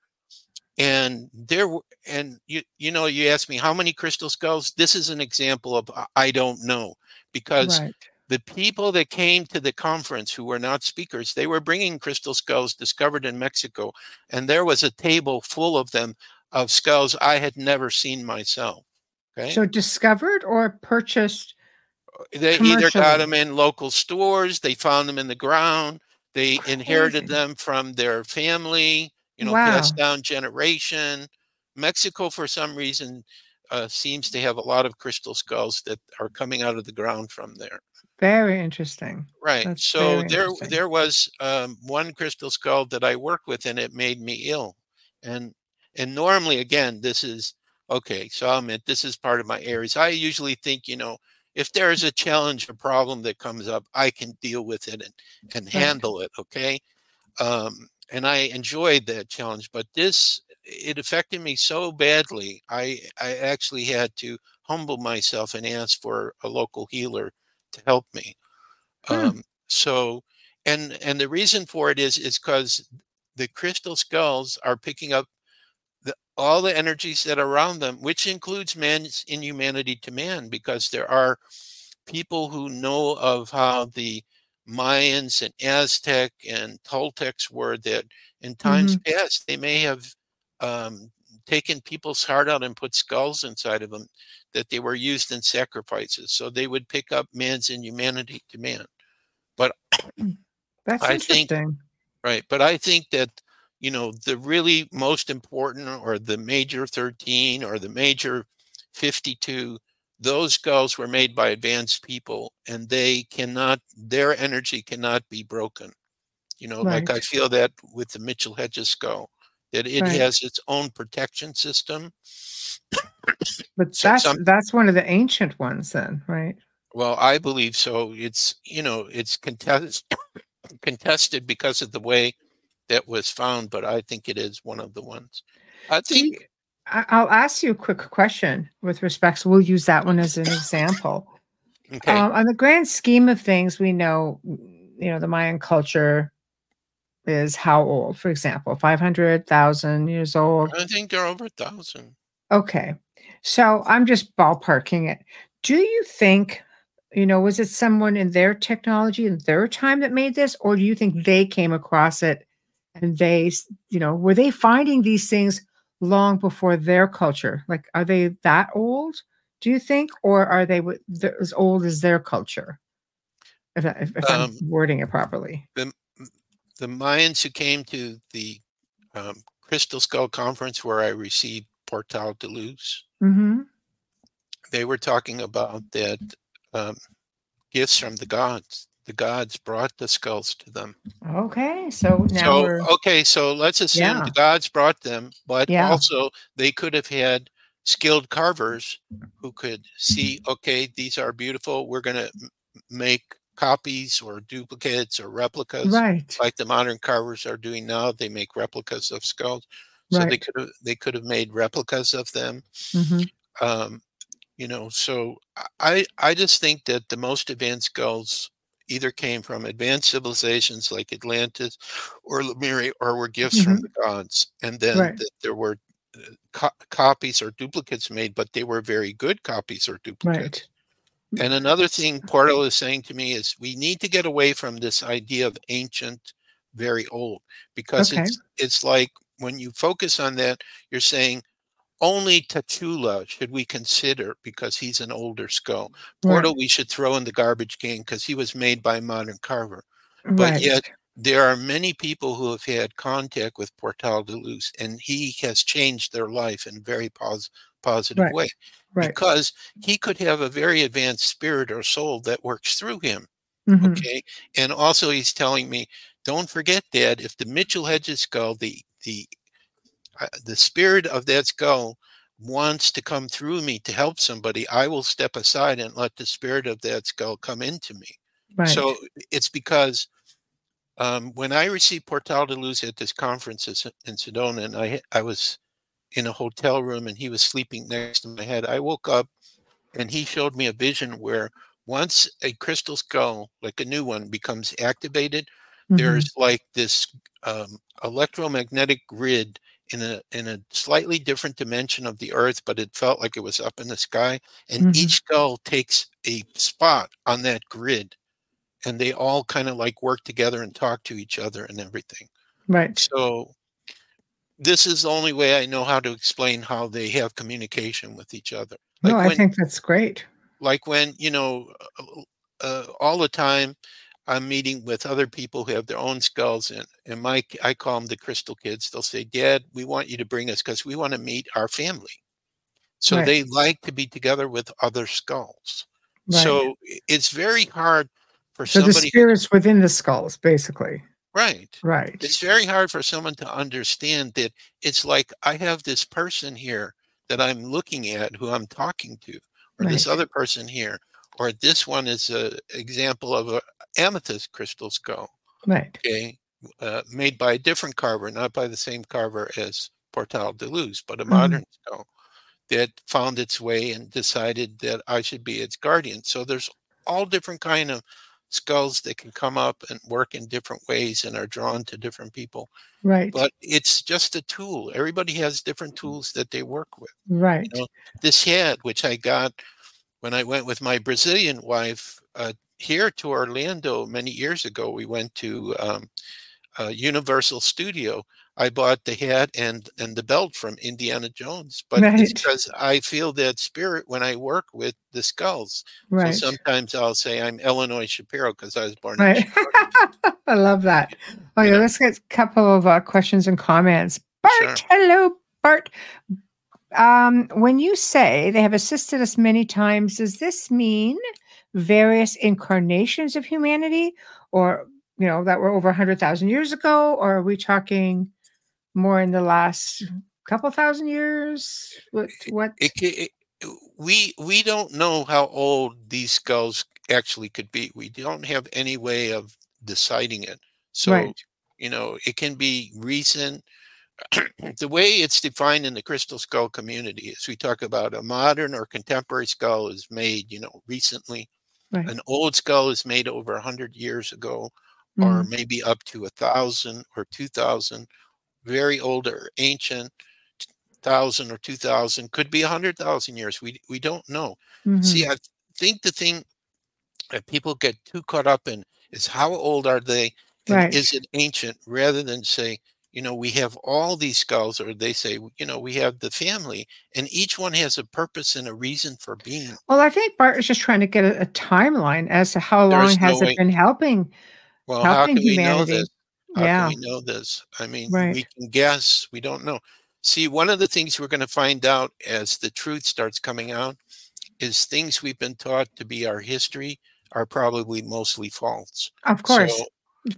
And there and you you know you asked me how many crystal skulls? This is an example of i don't know because right the people that came to the conference who were not speakers, they were bringing crystal skulls discovered in Mexico. And there was a table full of them of skulls I had never seen myself. Okay. So discovered or purchased? Uh, they either got them in local stores, they found them in the ground, they Crazy. inherited them from their family, you know, wow. passed down generation. Mexico, for some reason, uh, seems to have a lot of crystal skulls that are coming out of the ground from there. Very interesting. Right. That's so there there was um, one crystal skull that I worked with and it made me ill. And and normally again this is okay, so I'll admit this is part of my Aries. I usually think, you know, if there is a challenge, a problem that comes up, I can deal with it and, and handle it. Okay. Um, and I enjoyed that challenge, but this it affected me so badly. I I actually had to humble myself and ask for a local healer to help me. Hmm. Um, so, and and the reason for it is is because the crystal skulls are picking up the, all the energies that are around them, which includes man's inhumanity to man, because there are people who know of how the Mayans and Aztec and Toltecs were that in times mm-hmm. past they may have um, taken people's heart out and put skulls inside of them that they were used in sacrifices. So they would pick up man's inhumanity to man. But that's I interesting. Think, right. But I think that, you know, the really most important or the major 13 or the major 52, those skulls were made by advanced people and they cannot, their energy cannot be broken. You know, right. like I feel that with the Mitchell Hedges skull that it right. has its own protection system. but so that's some, that's one of the ancient ones then, right? Well, I believe so. It's you know it's contest, contested because of the way that was found, but I think it is one of the ones. I think. You, I'll ask you a quick question with respect. So we'll use that one as an example. Okay. Um, on the grand scheme of things, we know, you know, the Mayan culture is how old, for example, 500,000 years old? I think they're over a thousand. Okay. So I'm just ballparking it. Do you think you know, was it someone in their technology in their time that made this, or do you think they came across it and they, you know, were they finding these things long before their culture? Like, are they that old? Do you think, or are they as old as their culture? If, if, if um, I'm wording it properly, the the Mayans who came to the um, Crystal Skull conference where I received Portal de Luz, mm-hmm. they were talking about that um, gifts from the gods. The gods brought the skulls to them. Okay, so now so, we're... okay, so let's assume yeah. the gods brought them, but yeah. also they could have had skilled carvers who could see, okay, these are beautiful. We're going to make copies or duplicates or replicas, right? Like the modern carvers are doing now. They make replicas of skulls, so right. they could have they could have made replicas of them. Mm-hmm. Um, you know so i i just think that the most advanced skulls either came from advanced civilizations like atlantis or lemuria or were gifts mm-hmm. from the gods and then right. that there were uh, co- copies or duplicates made but they were very good copies or duplicates right. And another thing portal is saying to me is we need to get away from this idea of ancient very old because okay. it's it's like when you focus on that you're saying only Tatula should we consider because he's an older skull. Portal right. we should throw in the garbage can because he was made by a modern carver. But right. yet there are many people who have had contact with Portal de Luz and he has changed their life in a very pos- positive right. way. Because he could have a very advanced spirit or soul that works through him. Mm-hmm. Okay. And also he's telling me, don't forget, Dad, if the Mitchell Hedges skull, the the the spirit of that skull wants to come through me to help somebody, I will step aside and let the spirit of that skull come into me. Right. So it's because um, when I received Portal de Luz at this conference in Sedona, and I I was in a hotel room and he was sleeping next to my head, I woke up and he showed me a vision where once a crystal skull, like a new one, becomes activated, mm-hmm. there's like this um, electromagnetic grid in a in a slightly different dimension of the earth but it felt like it was up in the sky and mm-hmm. each skull takes a spot on that grid and they all kind of like work together and talk to each other and everything right so this is the only way i know how to explain how they have communication with each other like no i when, think that's great like when you know uh, uh all the time I'm meeting with other people who have their own skulls, and and my I call them the crystal kids. They'll say, "Dad, we want you to bring us because we want to meet our family." So right. they like to be together with other skulls. Right. So it's very hard for so somebody. So the spirits within the skulls, basically. Right. Right. It's very hard for someone to understand that it's like I have this person here that I'm looking at who I'm talking to, or right. this other person here, or this one is an example of a amethyst crystal skull. Right. Okay. Uh, made by a different carver, not by the same carver as Portal de Luz, but a mm-hmm. modern skull that found its way and decided that I should be its guardian. So there's all different kind of skulls that can come up and work in different ways and are drawn to different people. Right. But it's just a tool. Everybody has different tools that they work with. Right. You know, this hat, which I got when I went with my Brazilian wife uh, here to Orlando many years ago, we went to um, Universal Studio. I bought the hat and and the belt from Indiana Jones, but right. it's because I feel that spirit when I work with the skulls. Right. So sometimes I'll say I'm Illinois Shapiro because I was born. Right. I love that. Okay, yeah. let's get a couple of uh, questions and comments. Bart, sure. hello, Bart. Um, when you say they have assisted us many times, does this mean various incarnations of humanity or you know that were over 100,000 years ago or are we talking more in the last couple thousand years what what it, it, we we don't know how old these skulls actually could be we don't have any way of deciding it so right. you know it can be recent the way it's defined in the crystal skull community is we talk about a modern or contemporary skull is made you know recently Right. An old skull is made over a hundred years ago, mm. or mm-hmm. maybe up to a thousand or two thousand. Very old or ancient, thousand or two thousand, could be a hundred thousand years. We we don't know. Mm-hmm. See, I think the thing that people get too caught up in is how old are they and right. is it ancient rather than say you know we have all these skulls or they say you know we have the family and each one has a purpose and a reason for being well i think bart is just trying to get a, a timeline as to how long has no it way. been helping well helping how can humanity. we know this how yeah. can we know this i mean right. we can guess we don't know see one of the things we're going to find out as the truth starts coming out is things we've been taught to be our history are probably mostly false of course so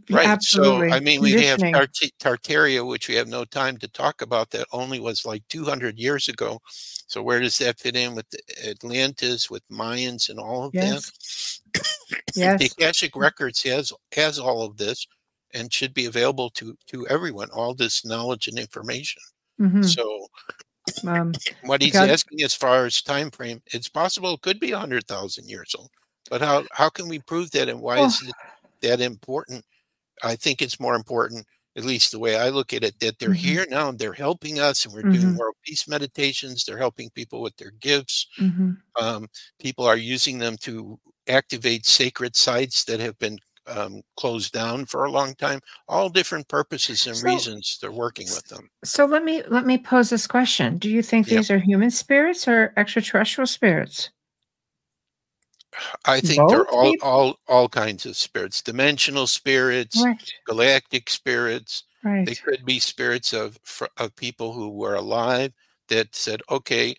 Right. Absolutely. So, I mean, we have Tart- Tartaria, which we have no time to talk about, that only was like 200 years ago. So, where does that fit in with Atlantis, with Mayans, and all of yes. that? yes. The Akashic Records has has all of this, and should be available to to everyone. All this knowledge and information. Mm-hmm. So, um, what he's God. asking as far as time frame, it's possible it could be 100,000 years old. But how how can we prove that, and why well, is it that important? I think it's more important, at least the way I look at it, that they're mm-hmm. here now and they're helping us, and we're mm-hmm. doing world peace meditations. They're helping people with their gifts. Mm-hmm. Um, people are using them to activate sacred sites that have been um, closed down for a long time. All different purposes and so, reasons they're working with them. So let me let me pose this question: Do you think yep. these are human spirits or extraterrestrial spirits? I think Both they're all, all all kinds of spirits, dimensional spirits, right. galactic spirits. Right. They could be spirits of of people who were alive that said, "Okay,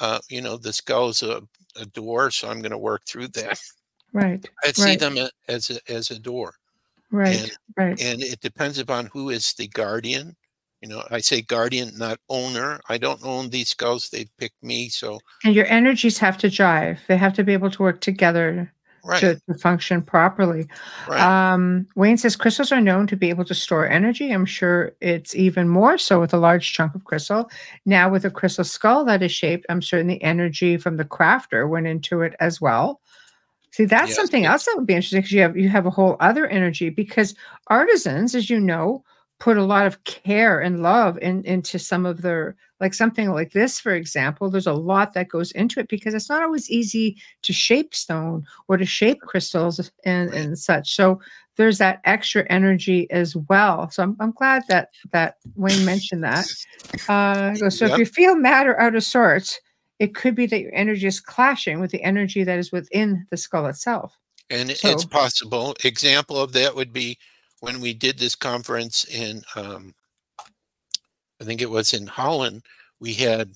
uh, you know, the skull is a, a door, so I'm going to work through that." Right. I right. see them as a, as a door. Right. And, right. And it depends upon who is the guardian you know i say guardian not owner i don't own these skulls they picked me so and your energies have to jive they have to be able to work together right. to, to, function properly right. um, wayne says crystals are known to be able to store energy i'm sure it's even more so with a large chunk of crystal now with a crystal skull that is shaped i'm certain the energy from the crafter went into it as well See, that's yes, something else that would be interesting because you have you have a whole other energy because artisans, as you know, put a lot of care and love in, into some of their like something like this for example there's a lot that goes into it because it's not always easy to shape stone or to shape crystals and and such so there's that extra energy as well so i'm, I'm glad that that wayne mentioned that. Uh, so yep. if you feel matter out of sorts it could be that your energy is clashing with the energy that is within the skull itself and so, it's possible example of that would be when we did this conference in, um, I think it was in Holland, we had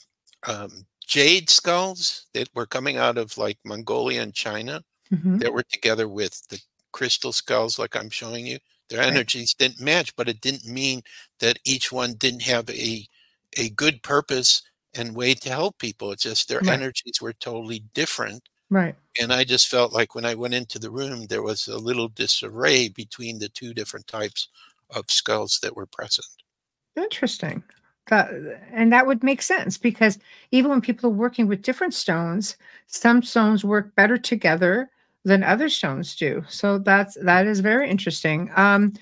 um, jade skulls that were coming out of like Mongolia and China mm-hmm. that were together with the crystal skulls, like I'm showing you. Their energies didn't match, but it didn't mean that each one didn't have a a good purpose and way to help people. It's just their right. energies were totally different. Right. And I just felt like when I went into the room, there was a little disarray between the two different types of skulls that were present. Interesting. That, and that would make sense because even when people are working with different stones, some stones work better together than other stones do. So that's that is very interesting. Um,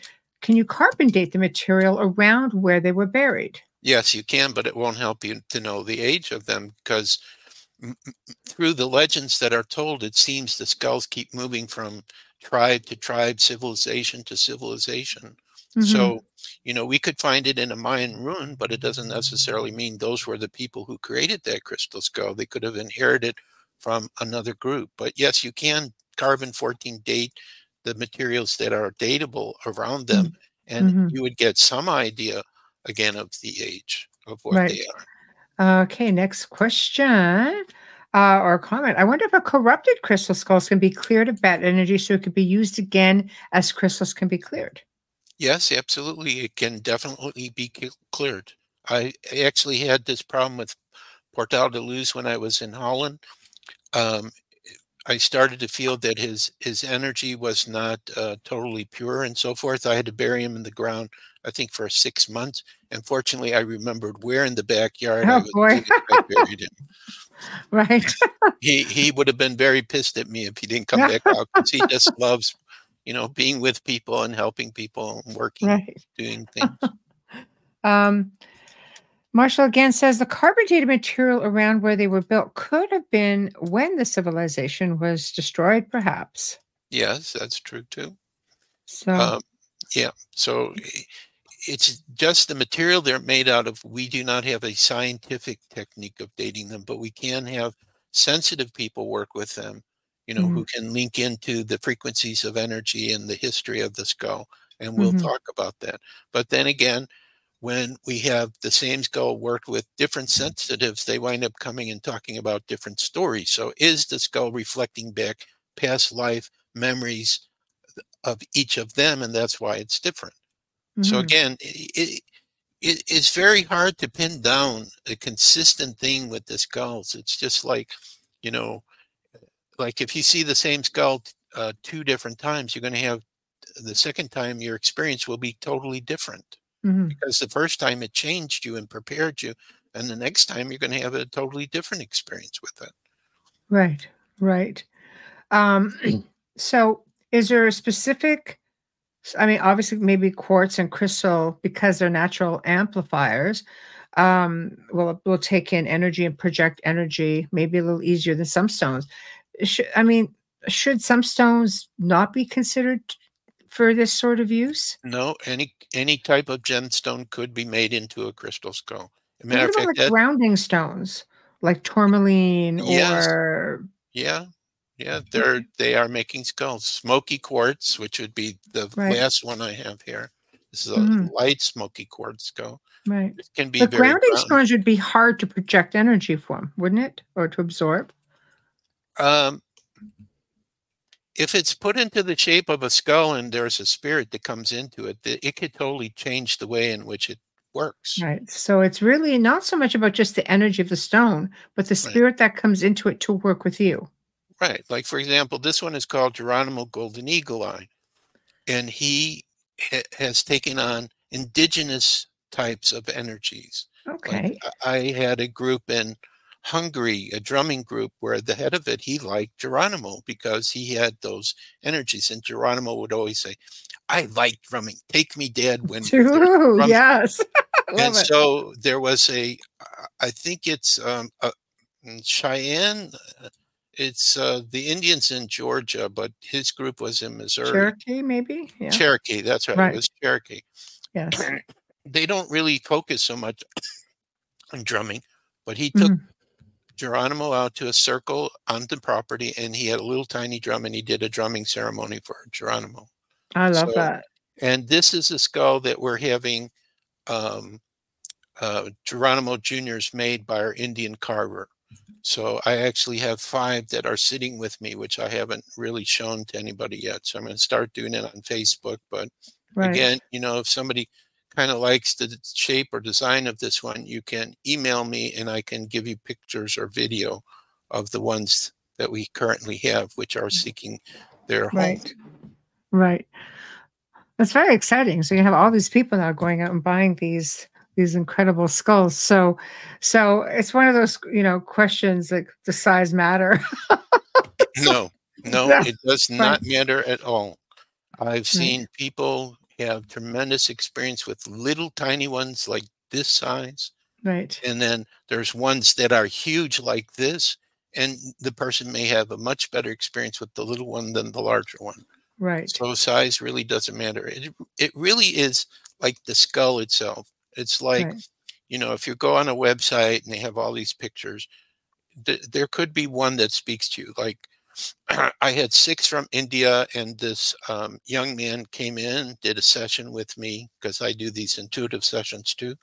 can you carbon date the material around where they were buried? Yes, you can, but it won't help you to know the age of them because through the legends that are told, it seems the skulls keep moving from tribe to tribe, civilization to civilization. Mm-hmm. So, you know, we could find it in a Mayan ruin, but it doesn't necessarily mean those were the people who created that crystal skull. They could have inherited from another group. But yes, you can carbon 14 date the materials that are datable around them, mm-hmm. and mm-hmm. you would get some idea again of the age of what right. they are. Okay, next question uh, or comment. I wonder if a corrupted crystal skulls can be cleared of bad energy so it could be used again as crystals can be cleared. Yes, absolutely. It can definitely be cleared. I actually had this problem with Portal de Luz when I was in Holland. Um, I started to feel that his his energy was not uh, totally pure and so forth. I had to bury him in the ground I think for six months. And fortunately, I remembered where in the backyard oh, I, boy. I buried him. Right. he he would have been very pissed at me if he didn't come back out because he just loves, you know, being with people and helping people and working, right. doing things. um, Marshall again says the carbon dated material around where they were built could have been when the civilization was destroyed, perhaps. Yes, that's true too. So um, yeah, so it's just the material they're made out of. We do not have a scientific technique of dating them, but we can have sensitive people work with them, you know, mm-hmm. who can link into the frequencies of energy and the history of the skull. And we'll mm-hmm. talk about that. But then again, when we have the same skull worked with different sensitives, they wind up coming and talking about different stories. So is the skull reflecting back past life memories of each of them? And that's why it's different. Mm-hmm. So again, it, it, it's very hard to pin down a consistent thing with the skulls. It's just like, you know, like if you see the same skull uh, two different times, you're going to have the second time your experience will be totally different mm-hmm. because the first time it changed you and prepared you, and the next time you're going to have a totally different experience with it. Right, right. Um, so, is there a specific I mean, obviously, maybe quartz and crystal, because they're natural amplifiers, um, will will take in energy and project energy maybe a little easier than some stones. Should, I mean, should some stones not be considered for this sort of use? No, any any type of gemstone could be made into a crystal skull. matter of fact, like that, grounding stones, like tourmaline yes. or yeah, yeah, they're they are making skulls. Smoky quartz, which would be the right. last one I have here. This is a mm. light smoky quartz skull. Right. It can be the grounding brown. stones would be hard to project energy from, wouldn't it, or to absorb? Um, if it's put into the shape of a skull and there's a spirit that comes into it, it could totally change the way in which it works. Right. So it's really not so much about just the energy of the stone, but the spirit right. that comes into it to work with you. Right. Like, for example, this one is called Geronimo Golden Eagle Eye. And he ha- has taken on indigenous types of energies. Okay. Like I had a group in Hungary, a drumming group, where the head of it, he liked Geronimo because he had those energies. And Geronimo would always say, I like drumming. Take me, Dad, when. True. Yes. and it. so there was a, I think it's um, a, Cheyenne, uh, it's uh, the Indians in Georgia, but his group was in Missouri. Cherokee, maybe. Yeah. Cherokee, that's right. right. It was Cherokee. Yes. they don't really focus so much on drumming, but he took mm-hmm. Geronimo out to a circle on the property, and he had a little tiny drum, and he did a drumming ceremony for Geronimo. I love so, that. And this is a skull that we're having um, uh, Geronimo Juniors made by our Indian carver. So I actually have five that are sitting with me, which I haven't really shown to anybody yet. So I'm going to start doing it on Facebook. But right. again, you know, if somebody kind of likes the shape or design of this one, you can email me and I can give you pictures or video of the ones that we currently have, which are mm. seeking their home. Right. Right. That's very exciting. So you have all these people now going out and buying these these incredible skulls. So, so it's one of those you know questions like the size matter? no, no, it does not matter at all. I've mm. seen right. people have tremendous experience with little tiny ones like this size. Right. And then there's ones that are huge like this, and the person may have a much better experience with the little one than the larger one. Right. So size really doesn't matter. It it really is like the skull itself. It's like, right. you know, if you go on a website and they have all these pictures, th- there could be one that speaks to you. Like, I had six from India, and this um, young man came in, did a session with me because I do these intuitive sessions too.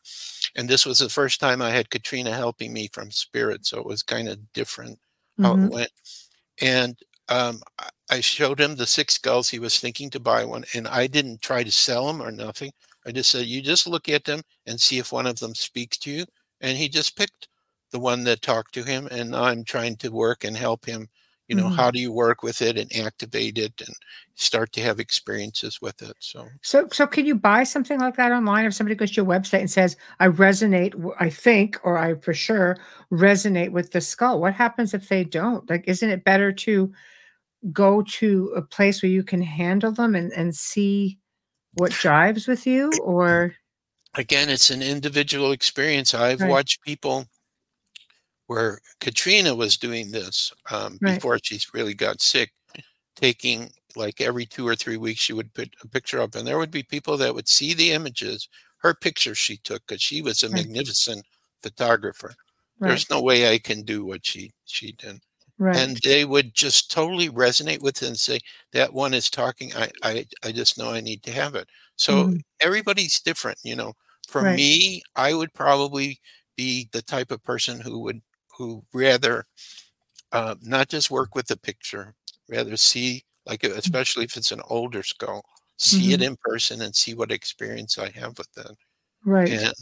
And this was the first time I had Katrina helping me from spirit, so it was kind of different how mm-hmm. it went. And um, I showed him the six skulls. He was thinking to buy one, and I didn't try to sell him or nothing. I just said, you just look at them and see if one of them speaks to you. And he just picked the one that talked to him. And I'm trying to work and help him. You know, mm-hmm. how do you work with it and activate it and start to have experiences with it? So, so, so can you buy something like that online if somebody goes to your website and says, I resonate, I think, or I for sure resonate with the skull? What happens if they don't? Like, isn't it better to go to a place where you can handle them and, and see what drives with you or again it's an individual experience i've right. watched people where katrina was doing this um, right. before she really got sick taking like every two or three weeks she would put a picture up and there would be people that would see the images her picture she took because she was a right. magnificent photographer there's no way i can do what she she did right. and they would just totally resonate with it and say that one is talking i i, I just know i need to have it so mm-hmm. everybody's different you know for right. me i would probably be the type of person who would who rather uh, not just work with the picture rather see like mm. especially if it's an older skull see mm-hmm. it in person and see what experience i have with that right and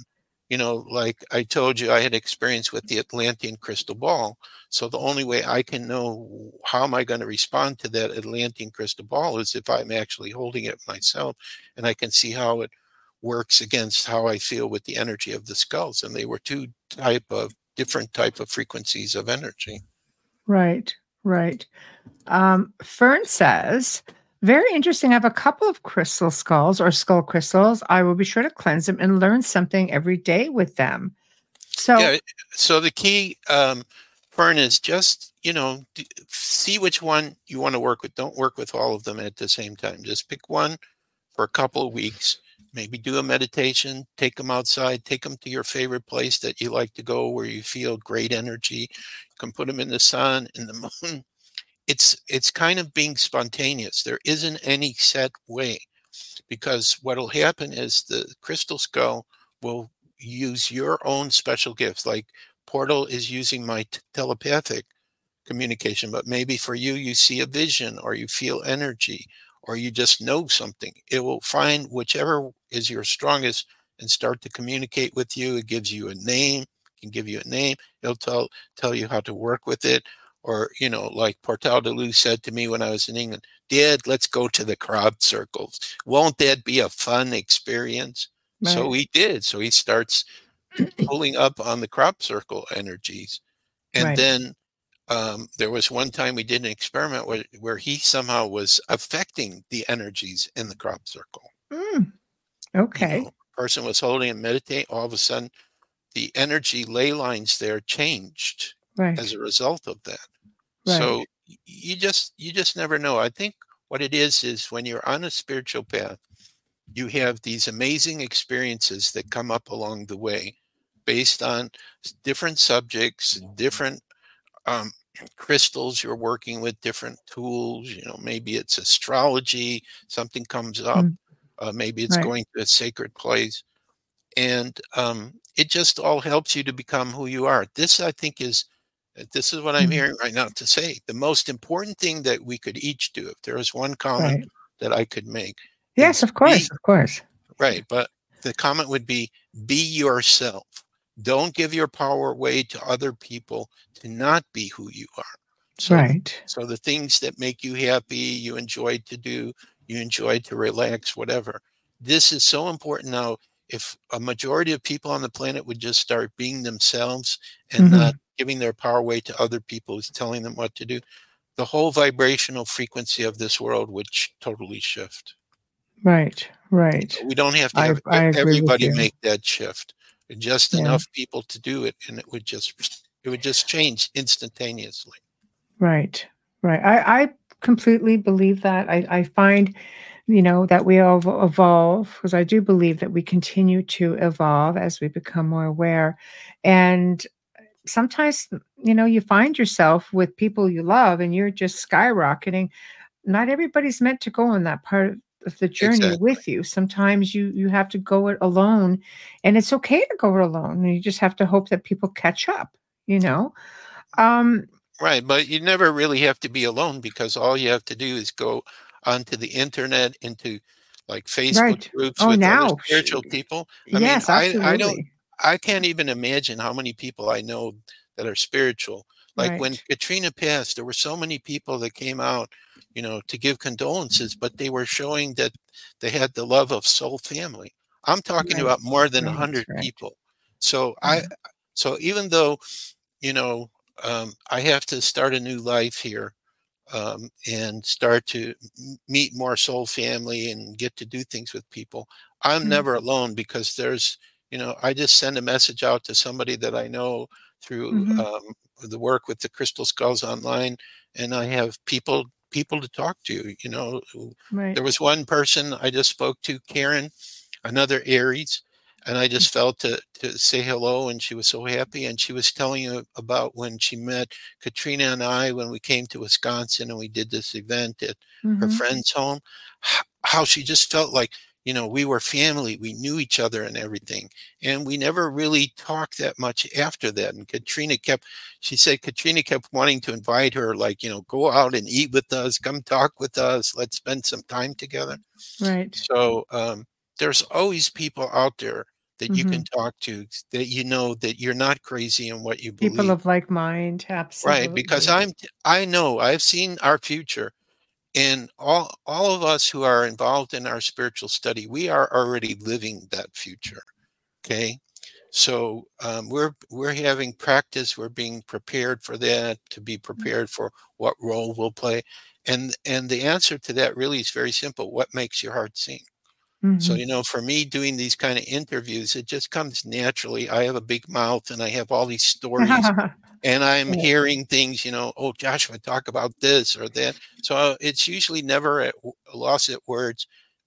you know like i told you i had experience with the atlantean crystal ball so the only way i can know how am i going to respond to that atlantean crystal ball is if i'm actually holding it myself and i can see how it works against how i feel with the energy of the skulls and they were two type of different type of frequencies of energy. Right right. Um, Fern says, very interesting. I have a couple of crystal skulls or skull crystals. I will be sure to cleanse them and learn something every day with them. So, yeah, so the key, um, Fern, is just, you know, see which one you want to work with. Don't work with all of them at the same time. Just pick one for a couple of weeks. Maybe do a meditation, take them outside, take them to your favorite place that you like to go where you feel great energy. You can put them in the sun, in the moon, it's it's kind of being spontaneous. There isn't any set way because what'll happen is the crystal skull will use your own special gifts. Like Portal is using my t- telepathic communication, but maybe for you, you see a vision or you feel energy or you just know something. It will find whichever is your strongest and start to communicate with you. It gives you a name, can give you a name. It'll tell tell you how to work with it or you know like portal de luz said to me when i was in england dad let's go to the crop circles won't that be a fun experience right. so he did so he starts pulling up on the crop circle energies and right. then um, there was one time we did an experiment where, where he somehow was affecting the energies in the crop circle mm. okay you know, person was holding and meditating all of a sudden the energy ley lines there changed right. as a result of that Right. So you just you just never know. I think what it is is when you're on a spiritual path, you have these amazing experiences that come up along the way based on different subjects, different um, crystals you're working with, different tools. You know, maybe it's astrology, something comes up, mm. uh, maybe it's right. going to a sacred place. And um, it just all helps you to become who you are. This, I think, is this is what I'm mm-hmm. hearing right now to say. The most important thing that we could each do, if there was one comment right. that I could make. Yes, of course, be, of course. Right. But the comment would be be yourself. Don't give your power away to other people to not be who you are. So, right. So the things that make you happy, you enjoy to do, you enjoy to relax, whatever. This is so important now. If a majority of people on the planet would just start being themselves and mm-hmm. not giving their power away to other people who's telling them what to do, the whole vibrational frequency of this world would totally shift. Right, right. We don't have to have I, I everybody make that shift. Just yeah. enough people to do it, and it would just it would just change instantaneously. Right, right. I, I completely believe that. I, I find you know that we all evolve because i do believe that we continue to evolve as we become more aware. And sometimes you know you find yourself with people you love and you're just skyrocketing. Not everybody's meant to go on that part of the journey exactly. with you. Sometimes you you have to go it alone and it's okay to go it alone you just have to hope that people catch up you know? Um right but you never really have to be alone because all you have to do is go onto the internet into like facebook right. groups oh, with now. spiritual people i yes, mean absolutely. I, I don't I can't even imagine how many people I know that are spiritual. Like right. when Katrina passed, there were so many people that came out, you know, to give condolences, but they were showing that they had the love of soul family. I'm talking right. about more than a right. hundred people. So I, so even though, you know, um, I have to start a new life here um, and start to meet more soul family and get to do things with people. I'm mm-hmm. never alone because there's you know i just send a message out to somebody that i know through mm-hmm. um, the work with the crystal skulls online and i have people people to talk to. You know, right. there was one person I just spoke to, Karen, another Aries, and I just felt to to say hello, and she was so happy. And she was telling you about when she met Katrina and I when we came to Wisconsin and we did this event at mm-hmm. her friend's home. How she just felt like you know we were family, we knew each other and everything, and we never really talked that much after that. And Katrina kept, she said Katrina kept wanting to invite her, like you know, go out and eat with us, come talk with us, let's spend some time together. Right. So um, there's always people out there that you mm-hmm. can talk to that you know that you're not crazy in what you believe. People of like mind, absolutely. Right, because I'm I know I've seen our future and all all of us who are involved in our spiritual study, we are already living that future. Okay? So um, we're we're having practice, we're being prepared for that, to be mm-hmm. prepared for what role we'll play. And and the answer to that really is very simple. What makes your heart sing? Mm-hmm. So, you know, for me doing these kind of interviews, it just comes naturally. I have a big mouth and I have all these stories and I'm yeah. hearing things, you know, oh, Joshua, talk about this or that. So it's usually never at a loss at words.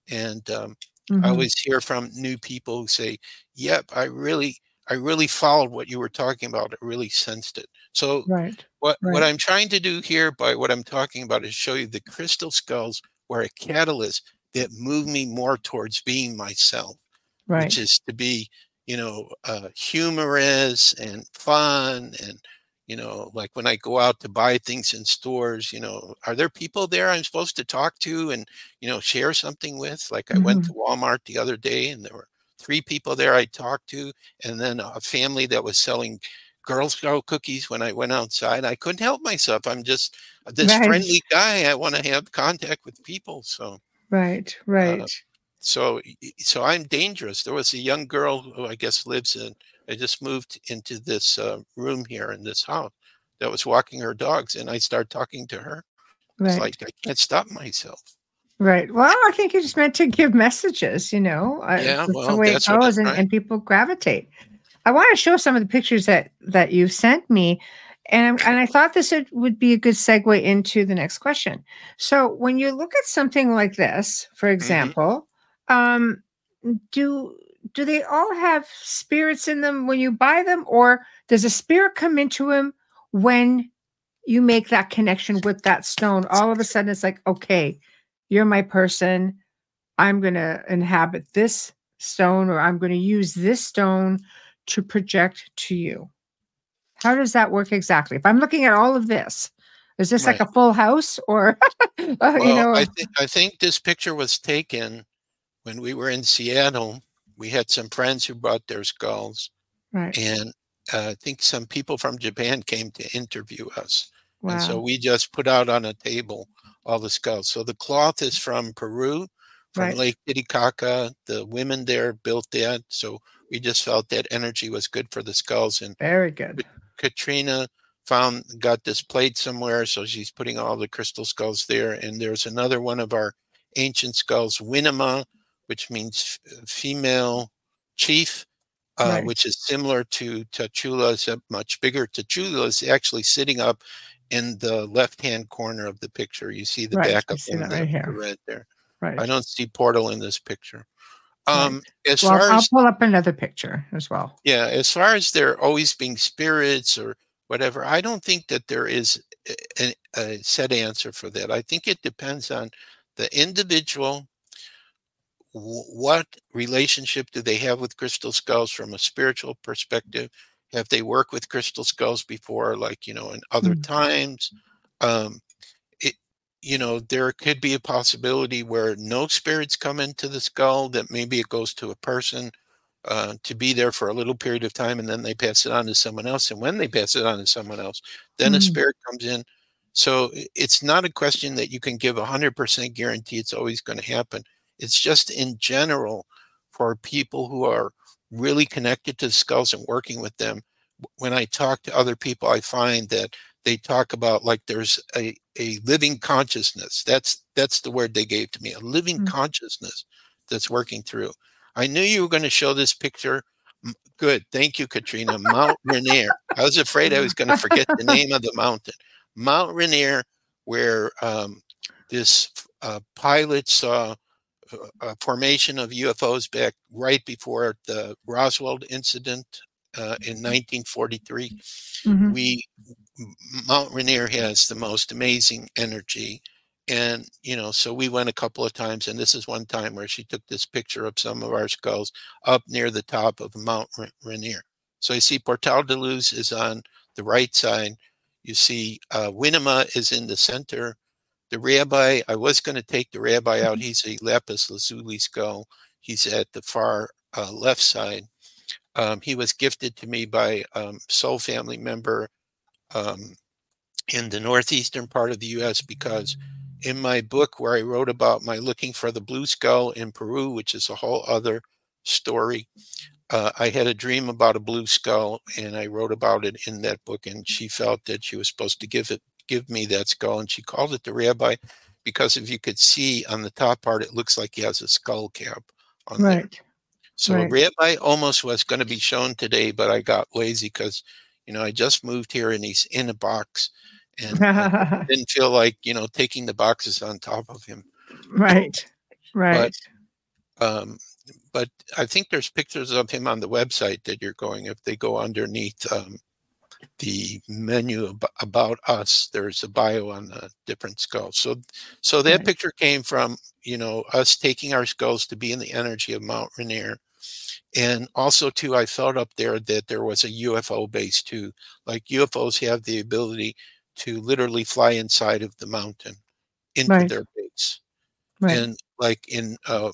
And um, mm-hmm. I always hear from new people who say, yep, I really, I really followed what you were talking about. I really sensed it. So right. what, right. what I'm trying to do here by what I'm talking about is show you the crystal skulls were a catalyst that move me more towards being myself, right. which is to be, you know, uh, humorous and fun and you know like when i go out to buy things in stores you know are there people there i'm supposed to talk to and you know share something with like i mm-hmm. went to walmart the other day and there were three people there i talked to and then a family that was selling girl scout cookies when i went outside i couldn't help myself i'm just this right. friendly guy i want to have contact with people so Right, right. Uh, so, so I'm dangerous. There was a young girl who I guess lives in. I just moved into this uh, room here in this house that was walking her dogs, and I started talking to her. Right. It's like I can't stop myself. Right. Well, I think you just meant to give messages. You know, yeah, well, the way it goes, and, and people gravitate. I want to show some of the pictures that that you sent me and, and I thought this would be a good segue into the next question. So, when you look at something like this, for mm-hmm. example, um, do do they all have spirits in them when you buy them, or does a spirit come into them when you make that connection with that stone? All of a sudden, it's like, okay, you're my person. I'm going to inhabit this stone, or I'm going to use this stone to project to you. How does that work exactly? If I'm looking at all of this, is this right. like a full house or uh, well, you know? I, th- I think this picture was taken when we were in Seattle. We had some friends who brought their skulls, right? And uh, I think some people from Japan came to interview us, wow. and so we just put out on a table all the skulls. So the cloth is from Peru, from right. Lake Titicaca. The women there built that, so we just felt that energy was good for the skulls. And very good. Katrina found got this plate somewhere, so she's putting all the crystal skulls there. And there's another one of our ancient skulls, Winema, which means female chief, uh, right. which is similar to Tachula, except much bigger. Tachula is actually sitting up in the left-hand corner of the picture. You see the right. back of the, right the red there. Right. I don't see portal in this picture. Um, right. As well, far I'll as, pull up another picture as well. Yeah, as far as there always being spirits or whatever, I don't think that there is a, a set answer for that. I think it depends on the individual. What relationship do they have with crystal skulls from a spiritual perspective? Have they worked with crystal skulls before, like you know, in other mm-hmm. times? Um, you know, there could be a possibility where no spirits come into the skull, that maybe it goes to a person uh, to be there for a little period of time and then they pass it on to someone else. And when they pass it on to someone else, then mm. a spirit comes in. So it's not a question that you can give a 100% guarantee it's always going to happen. It's just in general for people who are really connected to the skulls and working with them. When I talk to other people, I find that they talk about like there's a, a living consciousness. That's that's the word they gave to me, a living mm-hmm. consciousness that's working through. I knew you were going to show this picture. Good. Thank you, Katrina. Mount Rainier. I was afraid I was going to forget the name of the mountain. Mount Rainier, where um, this uh, pilot saw a formation of UFOs back right before the Roswell incident uh, in 1943. Mm-hmm. We Mount Rainier has the most amazing energy, and you know, so we went a couple of times, and this is one time where she took this picture of some of our skulls up near the top of Mount Rainier. So you see, Portal de Luz is on the right side. You see, uh, Winema is in the center the rabbi, I was going to take the rabbi out. Mm-hmm. He's a lapis lazuli skull. He's at the far uh, left side. Um, he was gifted to me by um, soul family member um, in the northeastern part of the U.S. because in my book where I wrote about my looking for the blue skull in Peru, which is a whole other story, uh, I had a dream about a blue skull, and I wrote about it in that book. And she felt that she was supposed to give it give me that skull. And she called it the rabbi because if you could see on the top part, it looks like he has a skull cap on right. there. So right. rabbi almost was going to be shown today, but I got lazy because, you know, I just moved here and he's in a box and I didn't feel like, you know, taking the boxes on top of him. Right. Right. But, um, but I think there's pictures of him on the website that you're going if they go underneath um, the menu about us there's a bio on the different skulls so so that right. picture came from you know us taking our skulls to be in the energy of mount rainier and also too i felt up there that there was a ufo base too like ufos have the ability to literally fly inside of the mountain into right. their base right. and like in um,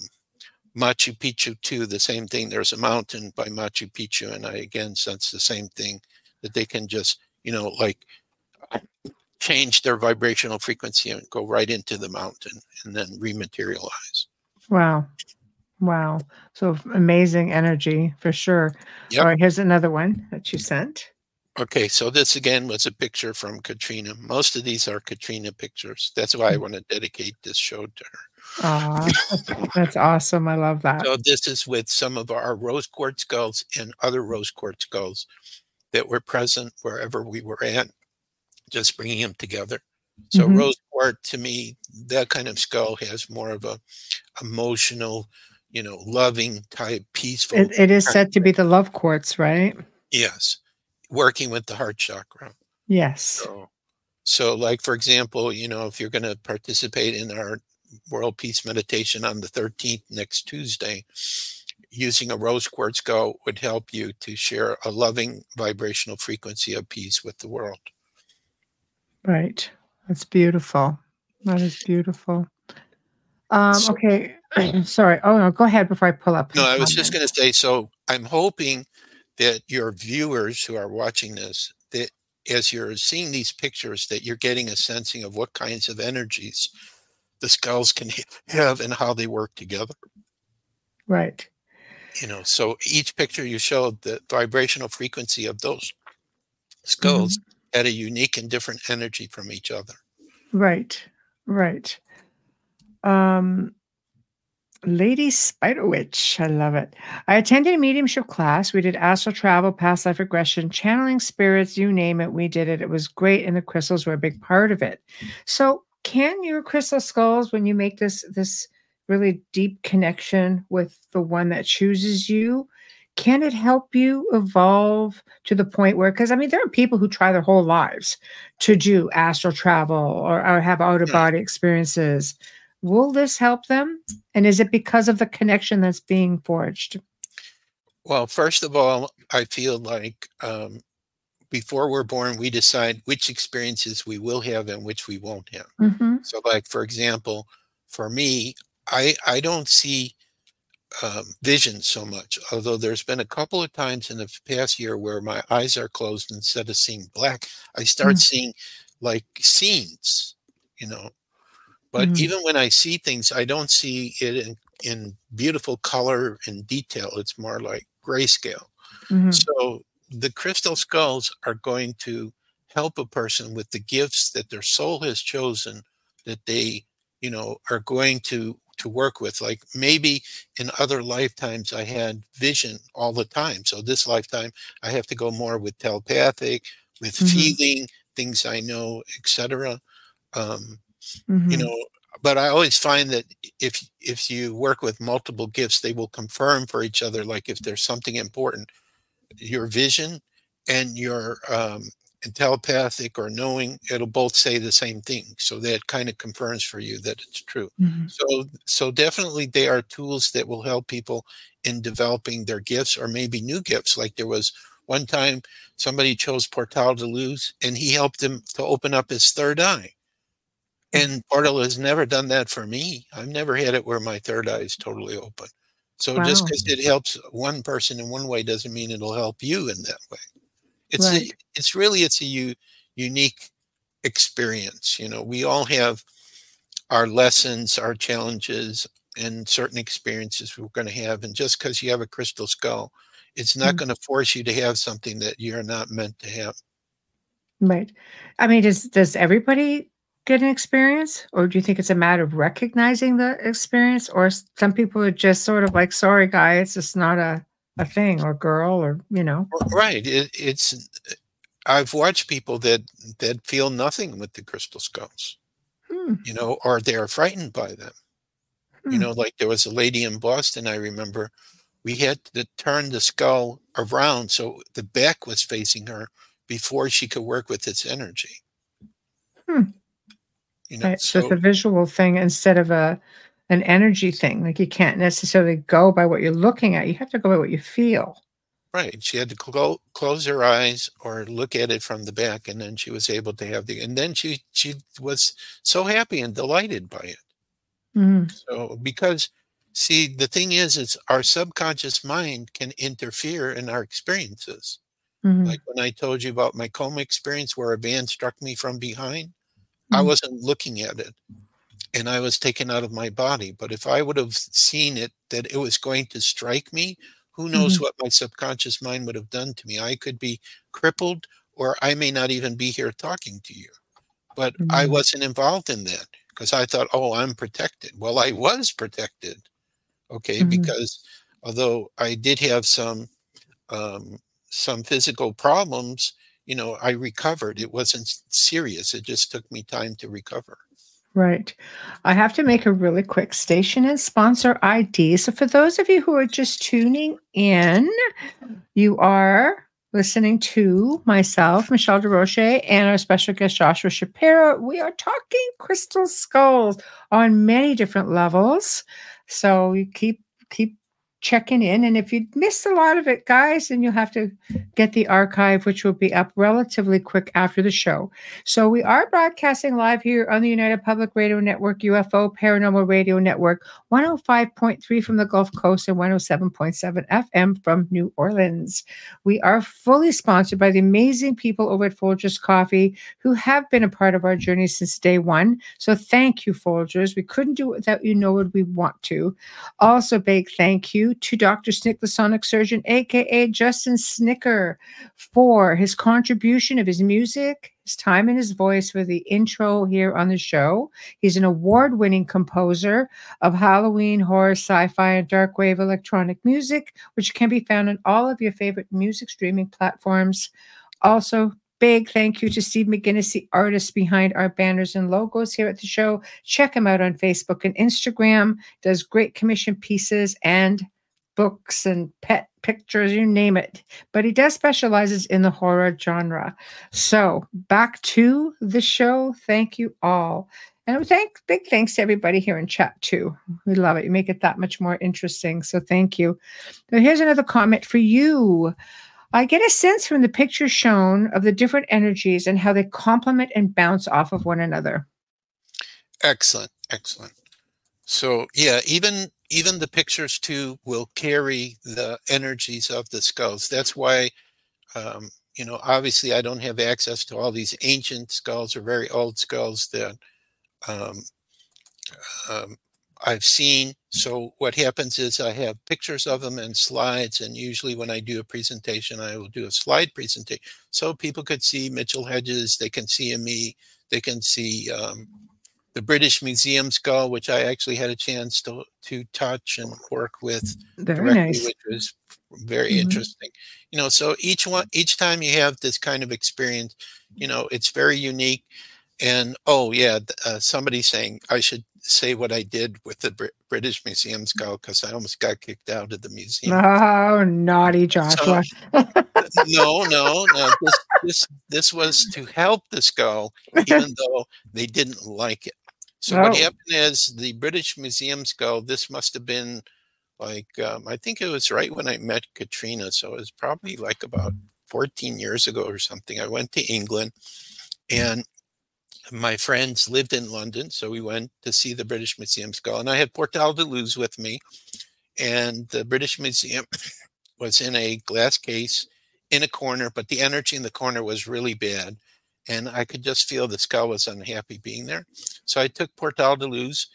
machu picchu too the same thing there's a mountain by machu picchu and i again sense the same thing that they can just, you know, like change their vibrational frequency and go right into the mountain and then rematerialize. Wow. Wow. So amazing energy for sure. Yep. All right, here's another one that you sent. Okay, so this again was a picture from Katrina. Most of these are Katrina pictures. That's why I mm. want to dedicate this show to her. Ah, that's awesome. I love that. So this is with some of our rose quartz skulls and other rose quartz skulls that were present wherever we were at, just bringing them together. So mm-hmm. rose quartz to me, that kind of skull has more of a emotional, you know, loving type, peaceful. it, it is said to be the love quartz, right? Yes, working with the heart chakra. Yes. So, so like for example, you know, if you're going to participate in our World Peace Meditation on the 13th next Tuesday, using a rose quartz go would help you to share a loving vibrational frequency of peace with the world. Right. That's beautiful. That is beautiful. Um, okay. Sorry. Oh, no. Go ahead before I pull up. No, I was just going to say so I'm hoping that your viewers who are watching this, that as you're seeing these pictures, that you're getting a sensing of what kinds of energies the skulls can have and how they work together. Right you know so each picture you showed the vibrational frequency of those skulls mm-hmm. had a unique and different energy from each other right right um Lady Spider Witch. I love it. I attended a mediumship class. We did astral travel, past life regression, channeling spirits, you name it. We did it. It was great. And the crystals were a big part of it. So can your crystal skulls, when you make this this really deep connection with the one that chooses you can it help you evolve to the point where because i mean there are people who try their whole lives to do astral travel or, or have out of body experiences will this help them and is it because of the connection that's being forged well first of all i feel like um, before we're born we decide which experiences we will have and which we won't have mm-hmm. so like for example for me I I don't see um, vision so much. Although there's been a couple of times in the past year where my eyes are closed instead of seeing black, I start mm-hmm. seeing like scenes, you know. But mm-hmm. even when I see things, I don't see it in, in beautiful color and detail. It's more like grayscale. Mm-hmm. So the crystal skulls are going to help a person with the gifts that their soul has chosen that they, you know, are going to to work with. Like maybe in other lifetimes I had vision all the time. So this lifetime I have to go more with telepathic, with mm-hmm. feeling things I know, etc. Um, mm-hmm. You know, but I always find that if if you work with multiple gifts, they will confirm for each other. Like if there's something important, your vision and your um, telepathic or knowing, it'll both say the same thing. So that kind of confirms for you that it's true. Mm-hmm. So so definitely they are tools that will help people in developing their gifts or maybe new gifts. Like there was one time somebody chose Portal de Luz and he helped him to open up his third eye. And Portal has never done that for me. I've never had it where my third eye is totally open. So wow. just because it helps one person in one way doesn't mean it'll help you in that way. It's right. a, it's really it's a u- unique experience. You know, we all have our lessons, our challenges, and certain experiences we're going to have. And just because you have a crystal skull, it's not mm-hmm. going to force you to have something that you're not meant to have. Right. I mean, does does everybody get an experience, or do you think it's a matter of recognizing the experience, or some people are just sort of like, "Sorry, guy, it's just not a a thing," or "Girl," or you know? Right. It, it's. I've watched people that that feel nothing with the crystal skulls, hmm. you know, or they are frightened by them. Hmm. You know, like there was a lady in Boston. I remember we had to turn the skull around so the back was facing her before she could work with its energy. Hmm. You know, right. so, so it's a visual thing instead of a an energy thing. Like you can't necessarily go by what you're looking at. You have to go by what you feel. Right. She had to clo- close her eyes or look at it from the back, and then she was able to have the. And then she she was so happy and delighted by it. Mm-hmm. So because See, the thing is, is our subconscious mind can interfere in our experiences. Mm-hmm. Like when I told you about my coma experience where a van struck me from behind. I wasn't looking at it and I was taken out of my body. But if I would have seen it that it was going to strike me, who knows mm-hmm. what my subconscious mind would have done to me? I could be crippled or I may not even be here talking to you. But I mm-hmm. wasn't involved in that because I thought, oh, I'm protected. Well, I was protected okay mm-hmm. because although i did have some um, some physical problems you know i recovered. It wasn't serious. It just took me time to recover. Right. I have to make a really quick station and sponsor id so for those of you who are just tuning in you are listening to myself, Michelle Desrochers, and our special guest, Joshua Shapiro. We are talking crystal skulls on many different levels. So you keep keep checking in. And if you missed a lot of it, guys, then you'll have to get the archive, which will be up relatively quick after the show. So we are broadcasting live here on the United Public Radio Network, UFO Paranormal Radio Network, 105.3 from the Gulf Coast and 107.7 FM from New Orleans. We are fully sponsored by the amazing people over at Folgers Coffee who have been a part of our journey since day one. So thank you, Folgers. We couldn't do it without you, nor would we want to. Also, big thank you to Dr. Snick, the sonic surgeon, aka Justin Snicker, for his contribution of his music, his time, and his voice for the intro here on the show. He's an award winning composer of Halloween, horror, sci fi, and dark wave electronic music, which can be found on all of your favorite music streaming platforms. Also, Big thank you to Steve McGinnis, the artist behind our banners and logos here at the show. Check him out on Facebook and Instagram. Does great commission pieces and books and pet pictures, you name it. But he does specializes in the horror genre. So back to the show. Thank you all. And thank big thanks to everybody here in chat too. We love it. You make it that much more interesting. So thank you. Now here's another comment for you. I get a sense from the pictures shown of the different energies and how they complement and bounce off of one another. Excellent. Excellent. So yeah, even even the pictures too will carry the energies of the skulls. That's why, um, you know, obviously I don't have access to all these ancient skulls or very old skulls that um, um, I've seen. So what happens is I have pictures of them and slides, and usually when I do a presentation, I will do a slide presentation so people could see Mitchell Hedges, they can see me, they can see um, the British Museum skull, which I actually had a chance to to touch and work with very directly, nice. which was very mm-hmm. interesting. You know, so each one each time you have this kind of experience, you know, it's very unique. And oh yeah, uh, somebody saying I should say what I did with the Br- British Museum skull because I almost got kicked out of the museum. Oh, naughty Joshua! So, no, no, no. This, this this was to help the skull, even though they didn't like it. So what happened is the British Museum skull, This must have been like um, I think it was right when I met Katrina. So it was probably like about 14 years ago or something. I went to England, and my friends lived in London, so we went to see the British Museum skull, and I had Portal de Luz with me, and the British Museum was in a glass case in a corner, but the energy in the corner was really bad, and I could just feel the skull was unhappy being there. So I took Portal de Luz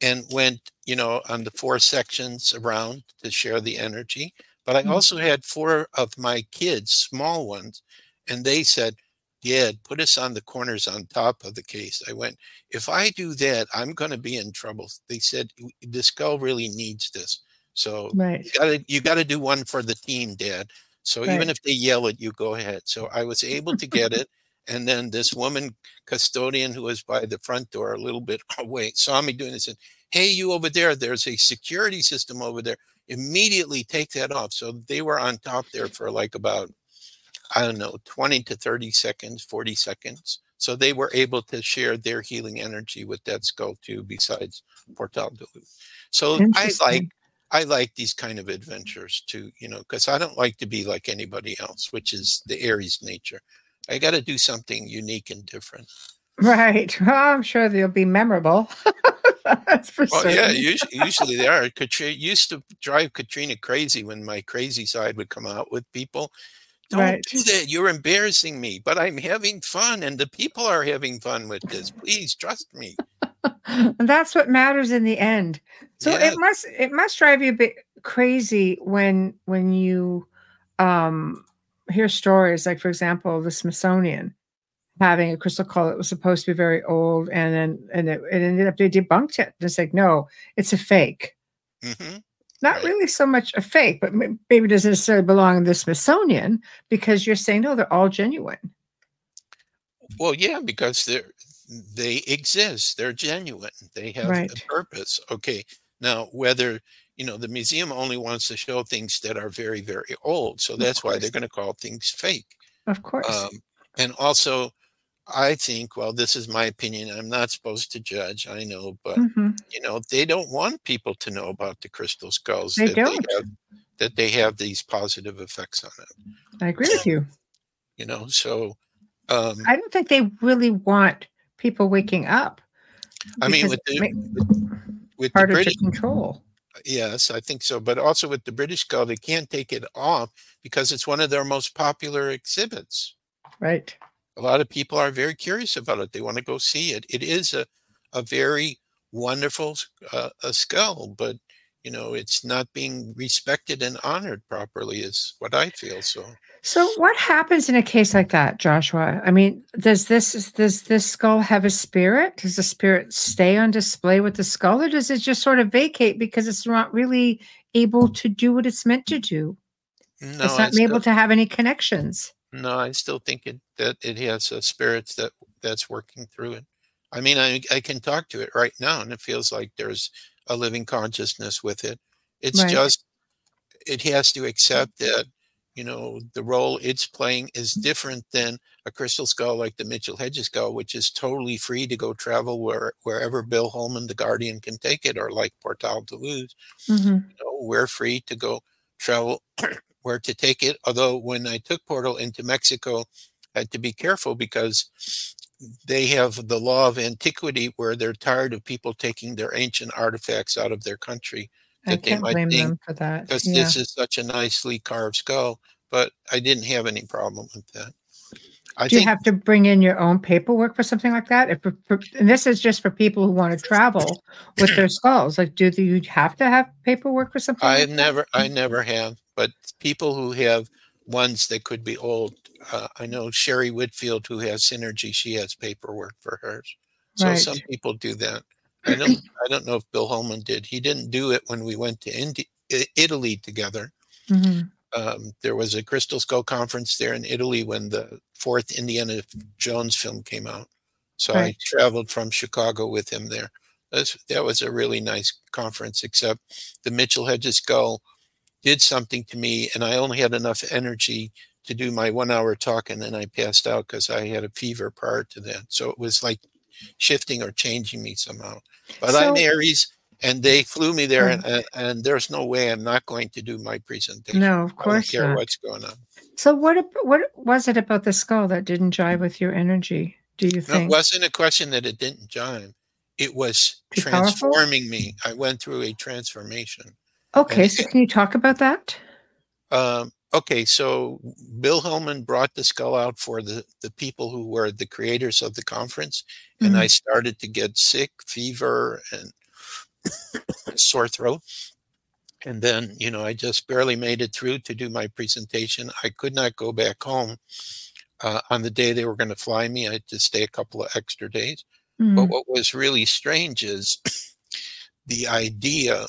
and went, you know, on the four sections around to share the energy. But I mm-hmm. also had four of my kids, small ones, and they said, Dad, put us on the corners on top of the case. I went, if I do that, I'm going to be in trouble. They said, the skull really needs this. So right. you got to you got to do one for the team, Dad. So right. even if they yell at you, go ahead. So I was able to get it. And then this woman custodian who was by the front door a little bit away saw me doing this and hey, you over there, there's a security system over there. Immediately take that off. So they were on top there for like about I don't know, 20 to 30 seconds, 40 seconds. So they were able to share their healing energy with that skull too, besides Portal de Luz. So I like I like these kind of adventures too, you know, because I don't like to be like anybody else, which is the Aries nature. I got to do something unique and different. Right. Well, I'm sure they'll be memorable. That's for well, certain. Yeah, usually, usually they are. Katrina used to drive Katrina crazy when my crazy side would come out with people. Don't right. do that. You're embarrassing me, but I'm having fun and the people are having fun with this. Please trust me. and that's what matters in the end. So yeah. it must it must drive you a bit crazy when when you um hear stories like for example the Smithsonian having a crystal skull that was supposed to be very old and then and it, it ended up they debunked it. It's like no, it's a fake. Mm-hmm not right. really so much a fake, but maybe doesn't necessarily belong in the Smithsonian because you're saying no, they're all genuine. Well, yeah, because they're they exist, they're genuine, they have right. a purpose. Okay, now whether you know the museum only wants to show things that are very very old, so that's why they're going to call things fake. Of course. Um, and also I think, well, this is my opinion. I'm not supposed to judge. I know, but mm-hmm. you know, they don't want people to know about the crystal skulls. They that don't. They have, that they have these positive effects on it. I agree with you. You know, so um, I don't think they really want people waking up. I mean, with the with, with harder the British, to control. Yes, I think so. But also with the British skull, they can't take it off because it's one of their most popular exhibits. Right a lot of people are very curious about it. They want to go see it. It is a, a very wonderful uh, a skull, but you know it's not being respected and honored properly is what I feel. So. So what happens in a case like that, Joshua? I mean, does this does this skull have a spirit? Does the spirit stay on display with the skull, or does it just sort of vacate because it's not really able to do what it's meant to do? No, it's not able to have any connections. No, I still think it that it has a spirit that that's working through it. I mean, I I can talk to it right now, and it feels like there's a living consciousness with it. It's right. just it has to accept that you know the role it's playing is different than a crystal skull like the Mitchell Hedges skull, which is totally free to go travel where wherever Bill Homann, the Guardian, can take it, or like Portal Luz. Mm-hmm. You know, we're free to go travel where to take it. Although when I took Portal into Mexico, I had to be careful because they have the law of antiquity where they're tired of people taking their ancient artifacts out of their country. I can't blame them for that. Because yeah. this is such a nicely carved skull, but I didn't have any problem with that. I Do you have to bring in your own paperwork for something like that? If for, and this is just for people who want to travel with their skulls. Like, do you have to have paperwork for something? I like never, I mm. never have. But people who have ones that could be old, uh, I know Sherry Whitfield, who has Synergy, she has paperwork for hers. So right. some people do that. I don't, I don't know if Bill Homann did. He didn't do it when we went to Indi- Italy together. Mm-hmm. Um, there was a Crystal Skull conference there in Italy when the fourth Indiana Jones film came out. So right. I traveled from Chicago with him there. was, that was a really nice conference, except the Mitchell Hedges Skull did something to me, and I only had enough energy to do my one hour talk, and then I passed out because I had a fever prior to that. So it was like shifting or changing me somehow. But so, I'm Aries, and they flew me there, and, and, and, there's no way I'm not going to do my presentation. No, of course I don't care not. what's going on. So what what was it about the skull that didn't jive with your energy? Do you think? No, it wasn't a question that it didn't jive. It was Too transforming powerful? me. I went through a transformation. Okay, and so can you talk about that? Um, okay, so Bill Homann brought the skull out for the, the people who were the creators of the conference, and mm-hmm. I started to get sick, fever, and sore throat. And then, you know, I just barely made it through to do my presentation. I could not go back home uh, on the day they were going to fly me. I had to stay a couple of extra days. Mm-hmm. But what was really strange is the idea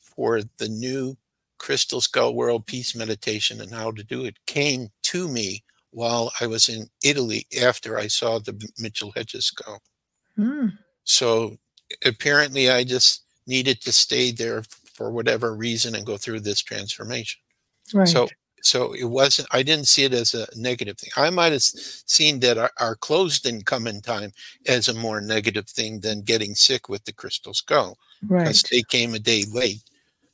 for the new Crystal Skull World Peace Meditation and how to do it came to me while I was in Italy after I saw the Mitchell Hedges skull. Mm. So apparently, I just needed to stay there for whatever reason and go through this transformation. Right. So so it wasn't i didn't see it as a negative thing i might have seen that our, our, clothes didn't come in time as a more negative thing than getting sick with the crystal skull because they came a day late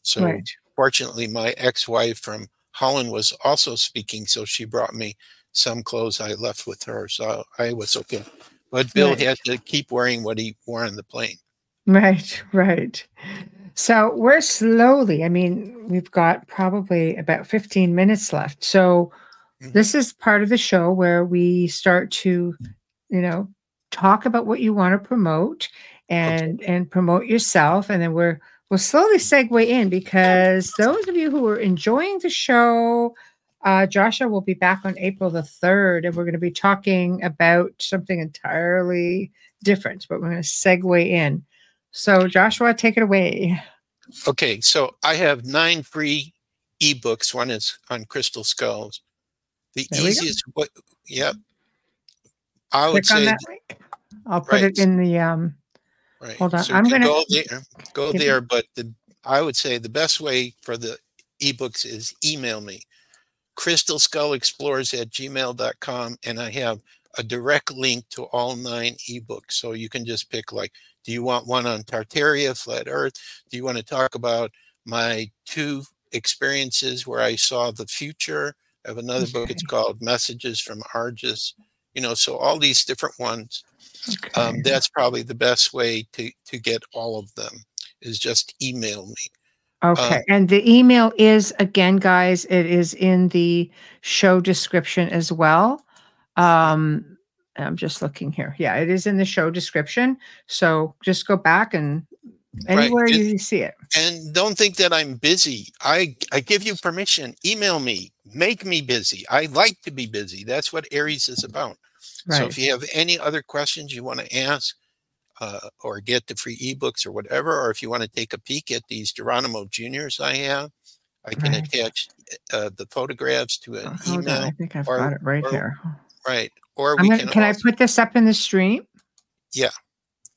so right. Fortunately my ex-wife from holland was also speaking so she brought me some clothes i left with her so i was okay but bill right. had to keep wearing what he wore on the plane right right so we're slowly, I mean, we've got probably about 15 minutes left. So mm-hmm. this is part of the show where we start to, you know, talk about what you want to promote and okay. and promote yourself and then we're we'll slowly segue in because those of you who are enjoying the show uh, Joshua will be back on April the 3rd, and we're going to be talking about something entirely different, but we're going to segue in. So, Joshua, take it away. Okay, so I have nine free ebooks. One is on crystal skulls. The there easiest, what? Yep. I would Click say. I'll put right. it in the. um Right. Hold on. So I'm going to go there. Go there, but the I would say the best way for the ebooks is email me, crystal skull explorers at gmail.com, and I have a direct link to all nine ebooks. So you can just pick like do you want one on Tartaria, flat Earth? Do you want to talk about my two experiences where I saw the future? I have another book. It's called Messages from Argus. You know, so all these different ones. Um, okay. Um, that's probably the best way to to get all of them is just email me. Okay. Um, and the email is again, guys, it is in the show description as well. Um, I'm just looking here. Yeah, it is in the show description. So just go back and anywhere right. you see it. And don't think that I'm busy. I I give you permission. Email me. Make me busy. I like to be busy. That's what Aries is about. Right. So if you have any other questions you want to ask, uh, or get the free ebooks or whatever, or if you want to take a peek at these Geronimo Juniors I have, I can right. attach uh, the photographs to an oh, email. On. I think I've or, got it right or, here. Right. Or we gonna, can, can also, I put this up in the stream? Yeah.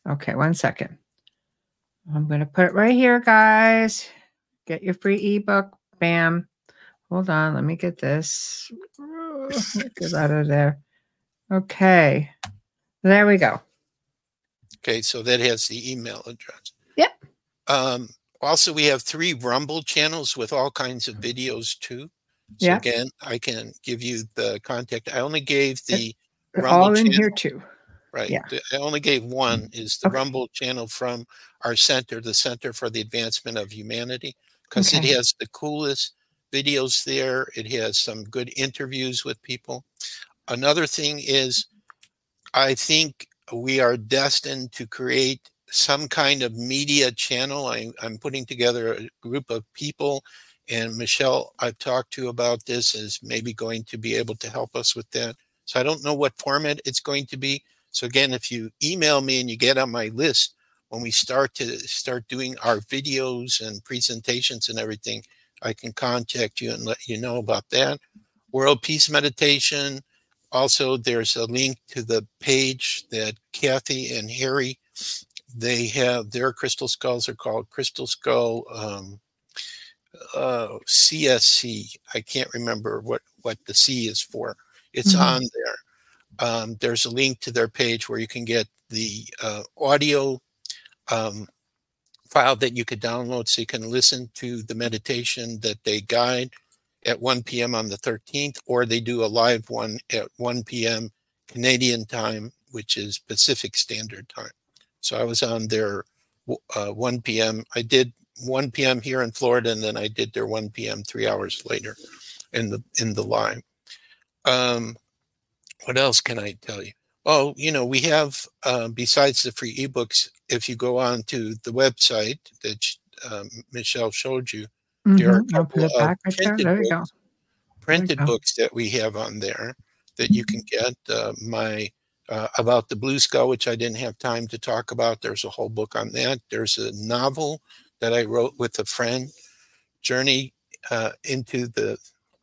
Okay, one second. I'm going to put it right here, guys. Get your free ebook. Bam. Hold on. Let me get this. Get out of there. Okay. There we go. Okay, so that has the email address. Yep. Um, also, we have three Rumble channels with all kinds of videos too. So yeah. again, I can give you the contact. I only gave the Rumble all in channel. here too. Right. Yeah. I only gave one is the okay. Rumble channel from our center, the Center for the Advancement of Humanity, because okay. it has the coolest videos there. It has some good interviews with people. Another thing is, I think we are destined to create some kind of media channel. I, am putting together a group of people and Michelle, I've talked to about this, is maybe going to be able to help us with that. So I don't know what format it's going to be. So again, if you email me and you get on my list, when we start to start doing our videos and presentations and everything, I can contact you and let you know about that. World Peace Meditation. Also, there's a link to the page that Kathy and Harry they have their crystal skulls are called Crystal Skull um, uh, CSC. I can't remember what what the C is for. It's mm-hmm. on there. Um, there's a link to their page where you can get the uh, audio um, file that you could download so you can listen to the meditation that they guide at 1 p.m. on the 13th, or they do a live one at 1 p.m. Canadian time, which is Pacific Standard Time. So I was on their uh, 1 p.m. I did 1 p.m. here in Florida, and then I did their 1 p.m. three hours later in the in the live. Um, what else can I tell you? Oh, you know, we have uh, besides the free ebooks. If you go on to the website that um, Michelle showed you, mm-hmm. there are a couple of right printed, there. There books, printed books that we have on there that you can get. Uh, my uh, about the blue skull, which I didn't have time to talk about. There's a whole book on that. There's a novel that I wrote with a friend, Journey uh, into the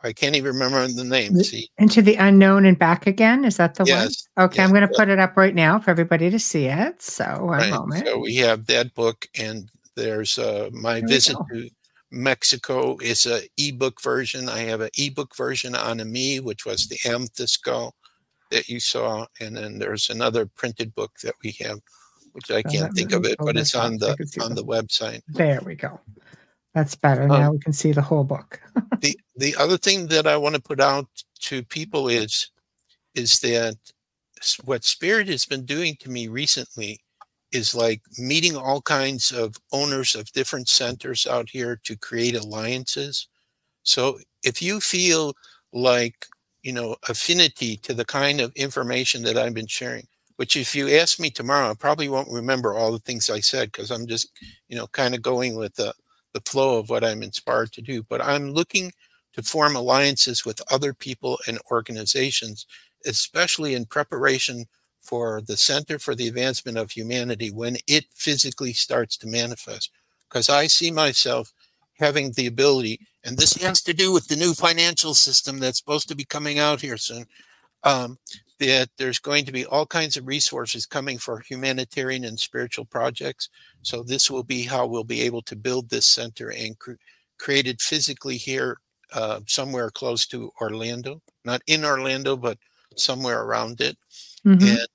I can't even remember the name. See, into the unknown and back again. Is that the yes, one? Okay, yes, I'm going to put it up right now for everybody to see it. So one right. moment. So we have that book, and there's uh, my there visit to Mexico is a ebook version. I have an ebook version on Ami, which was the skull that you saw, and then there's another printed book that we have, which I can't think of it, but it's on the on the website. There we go. That's better. Um, now we can see the whole book. the the other thing that I want to put out to people is is that what spirit has been doing to me recently is like meeting all kinds of owners of different centers out here to create alliances. So if you feel like you know affinity to the kind of information that I've been sharing, which if you ask me tomorrow, I probably won't remember all the things I said because I'm just you know kind of going with the the flow of what I'm inspired to do. But I'm looking to form alliances with other people and organizations, especially in preparation for the Center for the Advancement of Humanity when it physically starts to manifest. Because I see myself having the ability, and this has to do with the new financial system that's supposed to be coming out here soon. Um, that there's going to be all kinds of resources coming for humanitarian and spiritual projects. So this will be how we'll be able to build this center and cre- create it physically here, uh, somewhere close to Orlando, not in Orlando, but somewhere around it, mm-hmm. and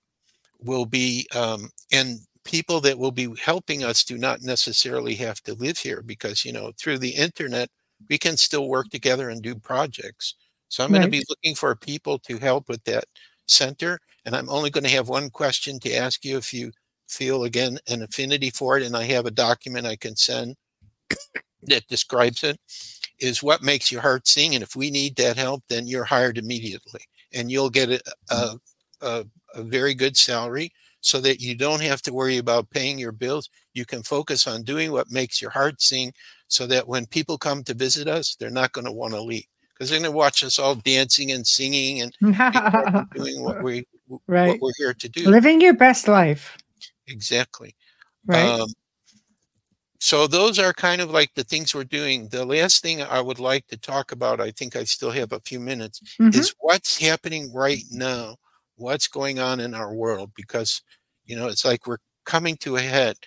will be um, and people that will be helping us do not necessarily have to live here because you know through the internet we can still work together and do projects. So I'm right. going to be looking for people to help with that center. And I'm only going to have one question to ask you if you feel again an affinity for it. And I have a document I can send that describes it. Is what makes your heart sing. And if we need that help, then you're hired immediately and you'll get a, a, a, a very good salary so that you don't have to worry about paying your bills. You can focus on doing what makes your heart sing so that when people come to visit us, they're not going to want to leave because they're going to watch us all dancing and singing and doing what we right. what we're here to do. Living your best life. Exactly. Right. Um, so those are kind of like the things we're doing. The last thing I would like to talk about, I think I still have a few minutes, mm-hmm. is what's happening right now. What's going on in our world? Because you know, it's like we're coming to a head.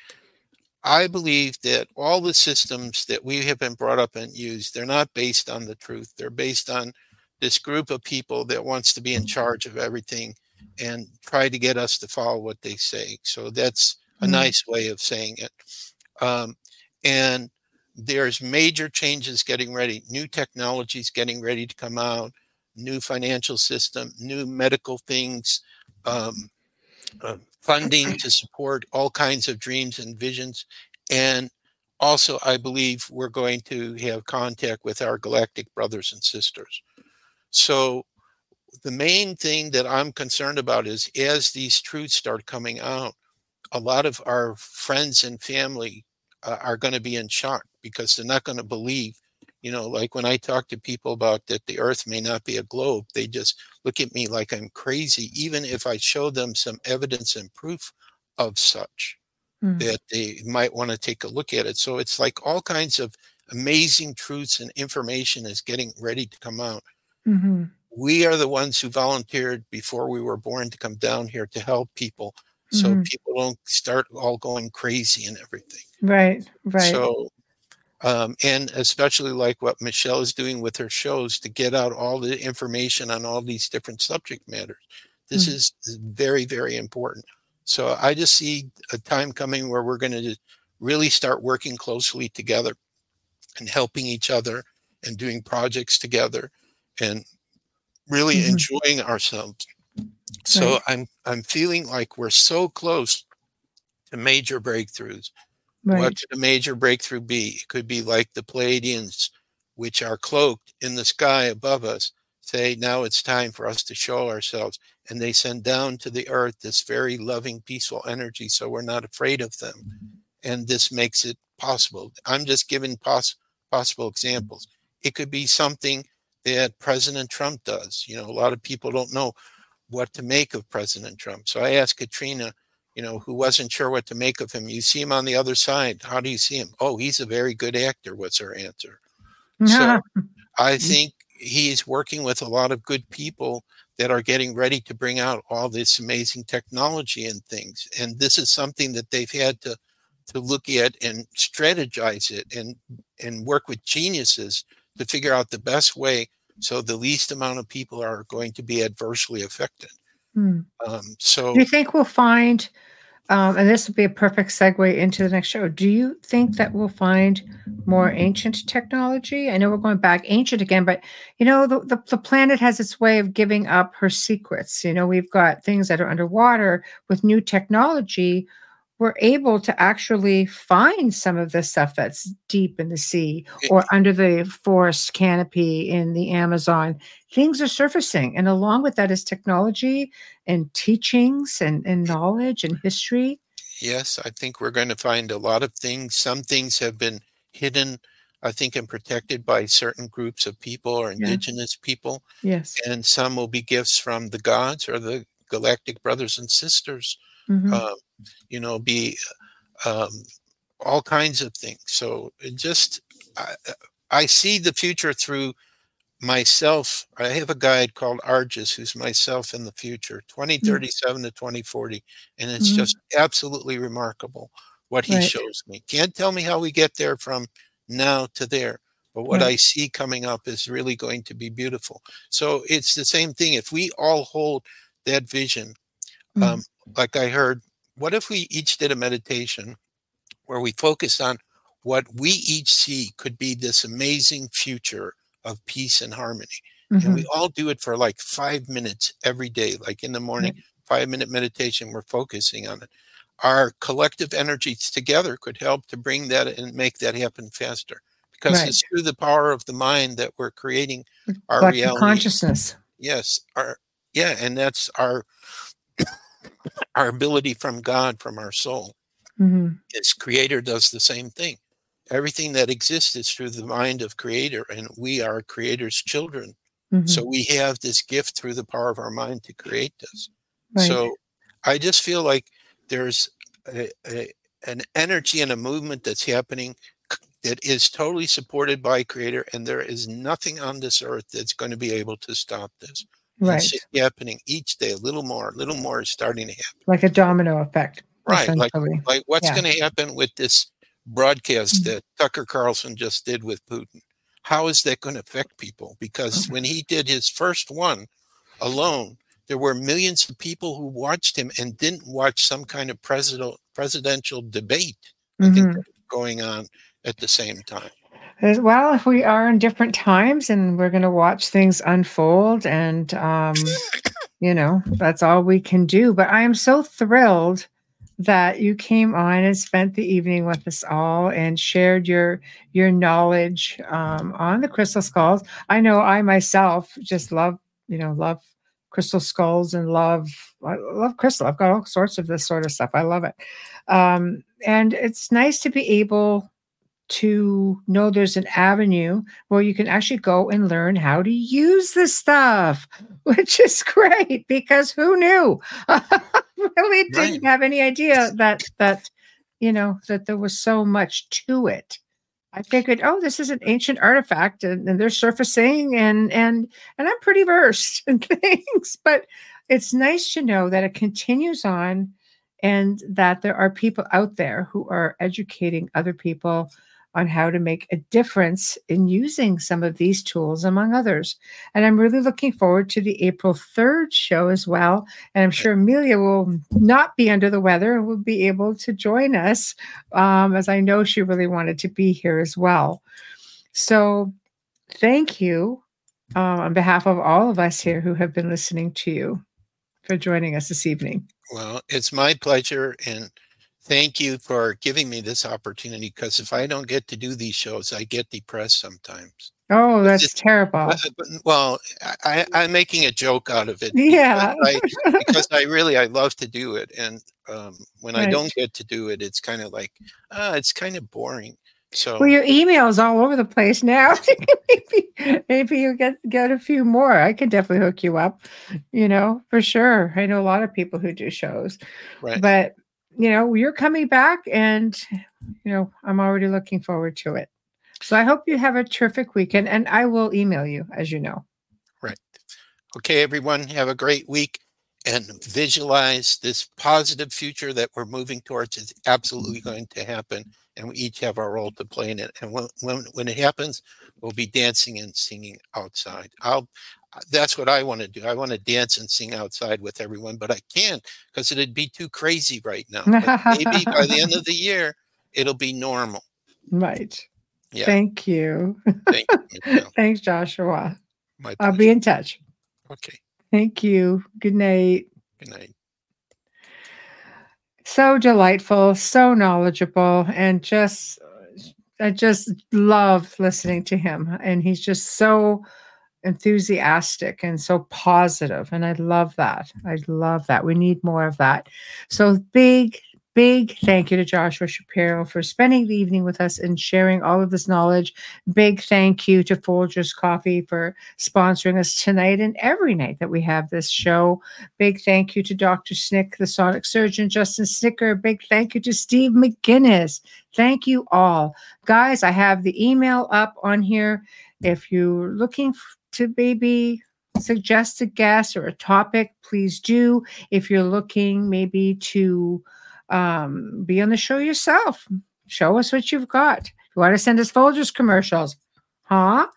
I believe that all the systems that we have been brought up and used, they're not based on the truth. They're based on this group of people that wants to be in charge of everything and try to get us to follow what they say. So that's a mm-hmm. nice way of saying it. Um, and there's major changes getting ready, new technologies getting ready to come out, new financial system, new medical things, um, uh, funding to support all kinds of dreams and visions. And also, I believe we're going to have contact with our galactic brothers and sisters. So, the main thing that I'm concerned about is as these truths start coming out, a lot of our friends and family uh, are going to be in shock because they're not going to believe you know like when i talk to people about that the earth may not be a globe they just look at me like i'm crazy even if i show them some evidence and proof of such mm-hmm. that they might want to take a look at it so it's like all kinds of amazing truths and information is getting ready to come out mm-hmm. we are the ones who volunteered before we were born to come down here to help people so mm-hmm. people don't start all going crazy and everything. Right, right. So, um, and especially like what Michelle is doing with her shows to get out all the information on all these different subject matters. This mm-hmm. is very, very important. So I just see a time coming where we're going to really start working closely together and helping each other and doing projects together and really mm-hmm. enjoying ourselves. So right. I'm I'm feeling like we're so close to major breakthroughs. Right. What could a major breakthrough be? It could be like the Pleiadians, which are cloaked in the sky above us, say, now it's time for us to show ourselves. And they send down to the earth this very loving, peaceful energy so we're not afraid of them. And this makes it possible. I'm just giving pos- possible examples. It could be something that President Trump does. You know, a lot of people don't know what to make of President Trump. So I asked Katrina, you know, who wasn't sure what to make of him. You see him on the other side. How do you see him? Oh, he's a very good actor. What's her answer? So I mm. think he's working with a lot of good people that are getting ready to bring out all this amazing technology and things. And this is something that they've had to to look at and strategize it and and work with geniuses to figure out the best way so the least amount of people are going to be adversely affected. Hmm. Um, so, do you think we'll find, um, and this will be a perfect segue into the next show? Do you think that we'll find more ancient technology? I know we're going back ancient again, but you know, the, the, the planet has its way of giving up her secrets. You know, we've got things that are underwater with new technology we're able to actually find some of the stuff that's deep in the sea or under the forest canopy in the Amazon. Things are surfacing. And along with that is technology and teachings and, and knowledge and history. Yes, I think we're going to find a lot of things. Some things have been hidden, I think, and protected by certain groups of people or indigenous yeah. people. Yes. And some will be gifts from the gods or the galactic brothers and sisters. Mm-hmm. Um, you know, be um, all kinds of things. So it just, I, I see the future through myself. I have a guide called Argus, who's myself in the future, 2037 mm-hmm. to 2040. And it's mm-hmm. just absolutely remarkable what he right. shows me. Can't tell me how we get there from now to there. But what right. I see coming up is really going to be beautiful. So it's the same thing. If we all hold that vision, mm-hmm. um, like I heard what if we each did a meditation where we focus on what we each see could be this amazing future of peace and harmony? Mm-hmm. And we mm-hmm. all do it for like five minutes every day, like in the morning, five minute meditation, we're focusing on it. Our collective energies together could help to bring that and make that happen faster because right. it's through the power of the mind that we're creating our reality. Consciousness. Yes. Our yeah, and that's our our ability from God, from our soul. Mm-hmm. His creator does the same thing. Everything that exists is through the mind of creator, and we are creator's children. Mm-hmm. So we have this gift through the power of our mind to create this. Right. So I just feel like there's a, a, an energy and a movement that's happening that is totally supported by creator and there is nothing on this earth that's going to be able to stop this Right. It's happening each day, a little more, a little more is starting to happen. Like a domino effect. Right. Like, like what's yeah. going to happen with this broadcast mm-hmm. that Tucker Carlson just did with Putin? How is that going to affect people? Because okay. when he did his first one alone, there were millions of people who watched him and didn't watch some kind of president, presidential debate mm-hmm. I think mm-hmm. going on at the same time well if we are in different times and we're going to watch things unfold and um, you know that's all we can do but i am so thrilled that you came on and spent the evening with us all and shared your your knowledge um, on the crystal skulls i know i myself just love you know love crystal skulls and love I love crystal. I've got all sorts of this sort of stuff. I love it. Um, and it's nice to be able to know there's an avenue where you can actually go and learn how to use this stuff, which is great because who knew? really didn't right. have any idea that that you know that there was so much to it. I figured, oh, this is an ancient artifact, and, and they're surfacing, and and and I'm pretty versed in things. But it's nice to know that it continues on and that there are people out there who are educating other people on how to make a difference in using some of these tools, among others. And I'm really looking forward to the April 3rd show as well. And I'm sure Amelia will not be under the weather and will be able to join us, um, as I know she really wanted to be here as well. So thank you uh, on behalf of all of us here who have been listening to you for joining us this evening. Well, it's my pleasure. And thank you for giving me this opportunity because if I don't get to do these shows, I get depressed sometimes. Oh, that's it's, terrible. Well, I, am making a joke out of it. Yeah. Because I, because I really, I love to do it. And um, when right. I don't get to do it, it's kind of like, ah, it's kind of boring. So well, your email's all over the place now. maybe maybe you get get a few more. I can definitely hook you up, you know, for sure. I know a lot of people who do shows. Right. But you know, you're coming back and you know, I'm already looking forward to it. So I hope you have a terrific weekend and I will email you as you know. Right. Okay, everyone, have a great week and visualize this positive future that we're moving towards is absolutely going to happen and we each have our role to play in it. And when when, when it happens, we'll be dancing and singing outside. I'll that's what I want to do. I want to dance and sing outside with everyone, but I can't because it'd be too crazy right now. maybe by the end of the year, it'll be normal. Right. Yeah. Thank you. Thank you Thanks, Joshua. I'll be in touch. Okay. Thank you. Good night. Good night so delightful, so knowledgeable, and just I just love listening to him. And he's just so enthusiastic and so positive, and I love that. I love that. We need more of that. So big Big thank you to Joshua Shapiro for spending the evening with us and sharing all of this knowledge. Big thank you to Folgers Coffee for sponsoring us tonight and every night that we have this show. Big thank you to Dr. Snick, the sonic surgeon, Justin Snicker. Big thank you to Steve McGinnis. Thank you all. Guys, I have the email up on here. If you're looking to maybe suggest a guest or a topic, please do. If you're looking maybe to um, be on the show yourself. Show us what you've got. you want to send us Folgers commercials, huh?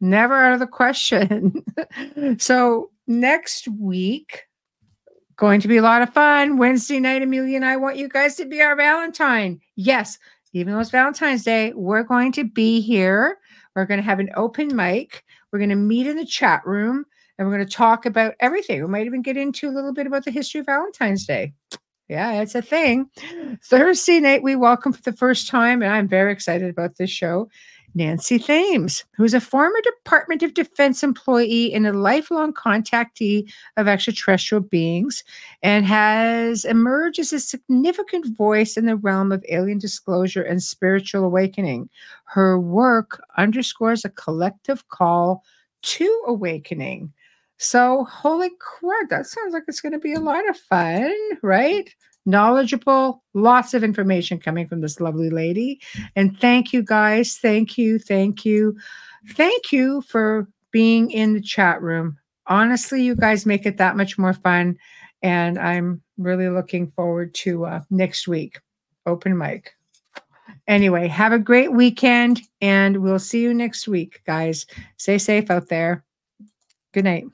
Never out of the question. so next week, going to be a lot of fun. Wednesday night, Amelia and I want you guys to be our Valentine. Yes, even though it's Valentine's Day, we're going to be here. We're going to have an open mic. We're going to meet in the chat room and we're going to talk about everything. We might even get into a little bit about the history of Valentine's Day. Yeah, it's a thing. Thursday night, we welcome for the first time, and I'm very excited about this show, Nancy Thames, who's a former Department of Defense employee and a lifelong contactee of extraterrestrial beings, and has emerged as a significant voice in the realm of alien disclosure and spiritual awakening. Her work underscores a collective call to awakening so, holy crap, that sounds like it's going to be a lot of fun, right? Knowledgeable, lots of information coming from this lovely lady. And thank you guys. Thank you. Thank you. Thank you for being in the chat room. Honestly, you guys make it that much more fun. And I'm really looking forward to uh, next week. Open mic. Anyway, have a great weekend and we'll see you next week, guys. Stay safe out there. Good night.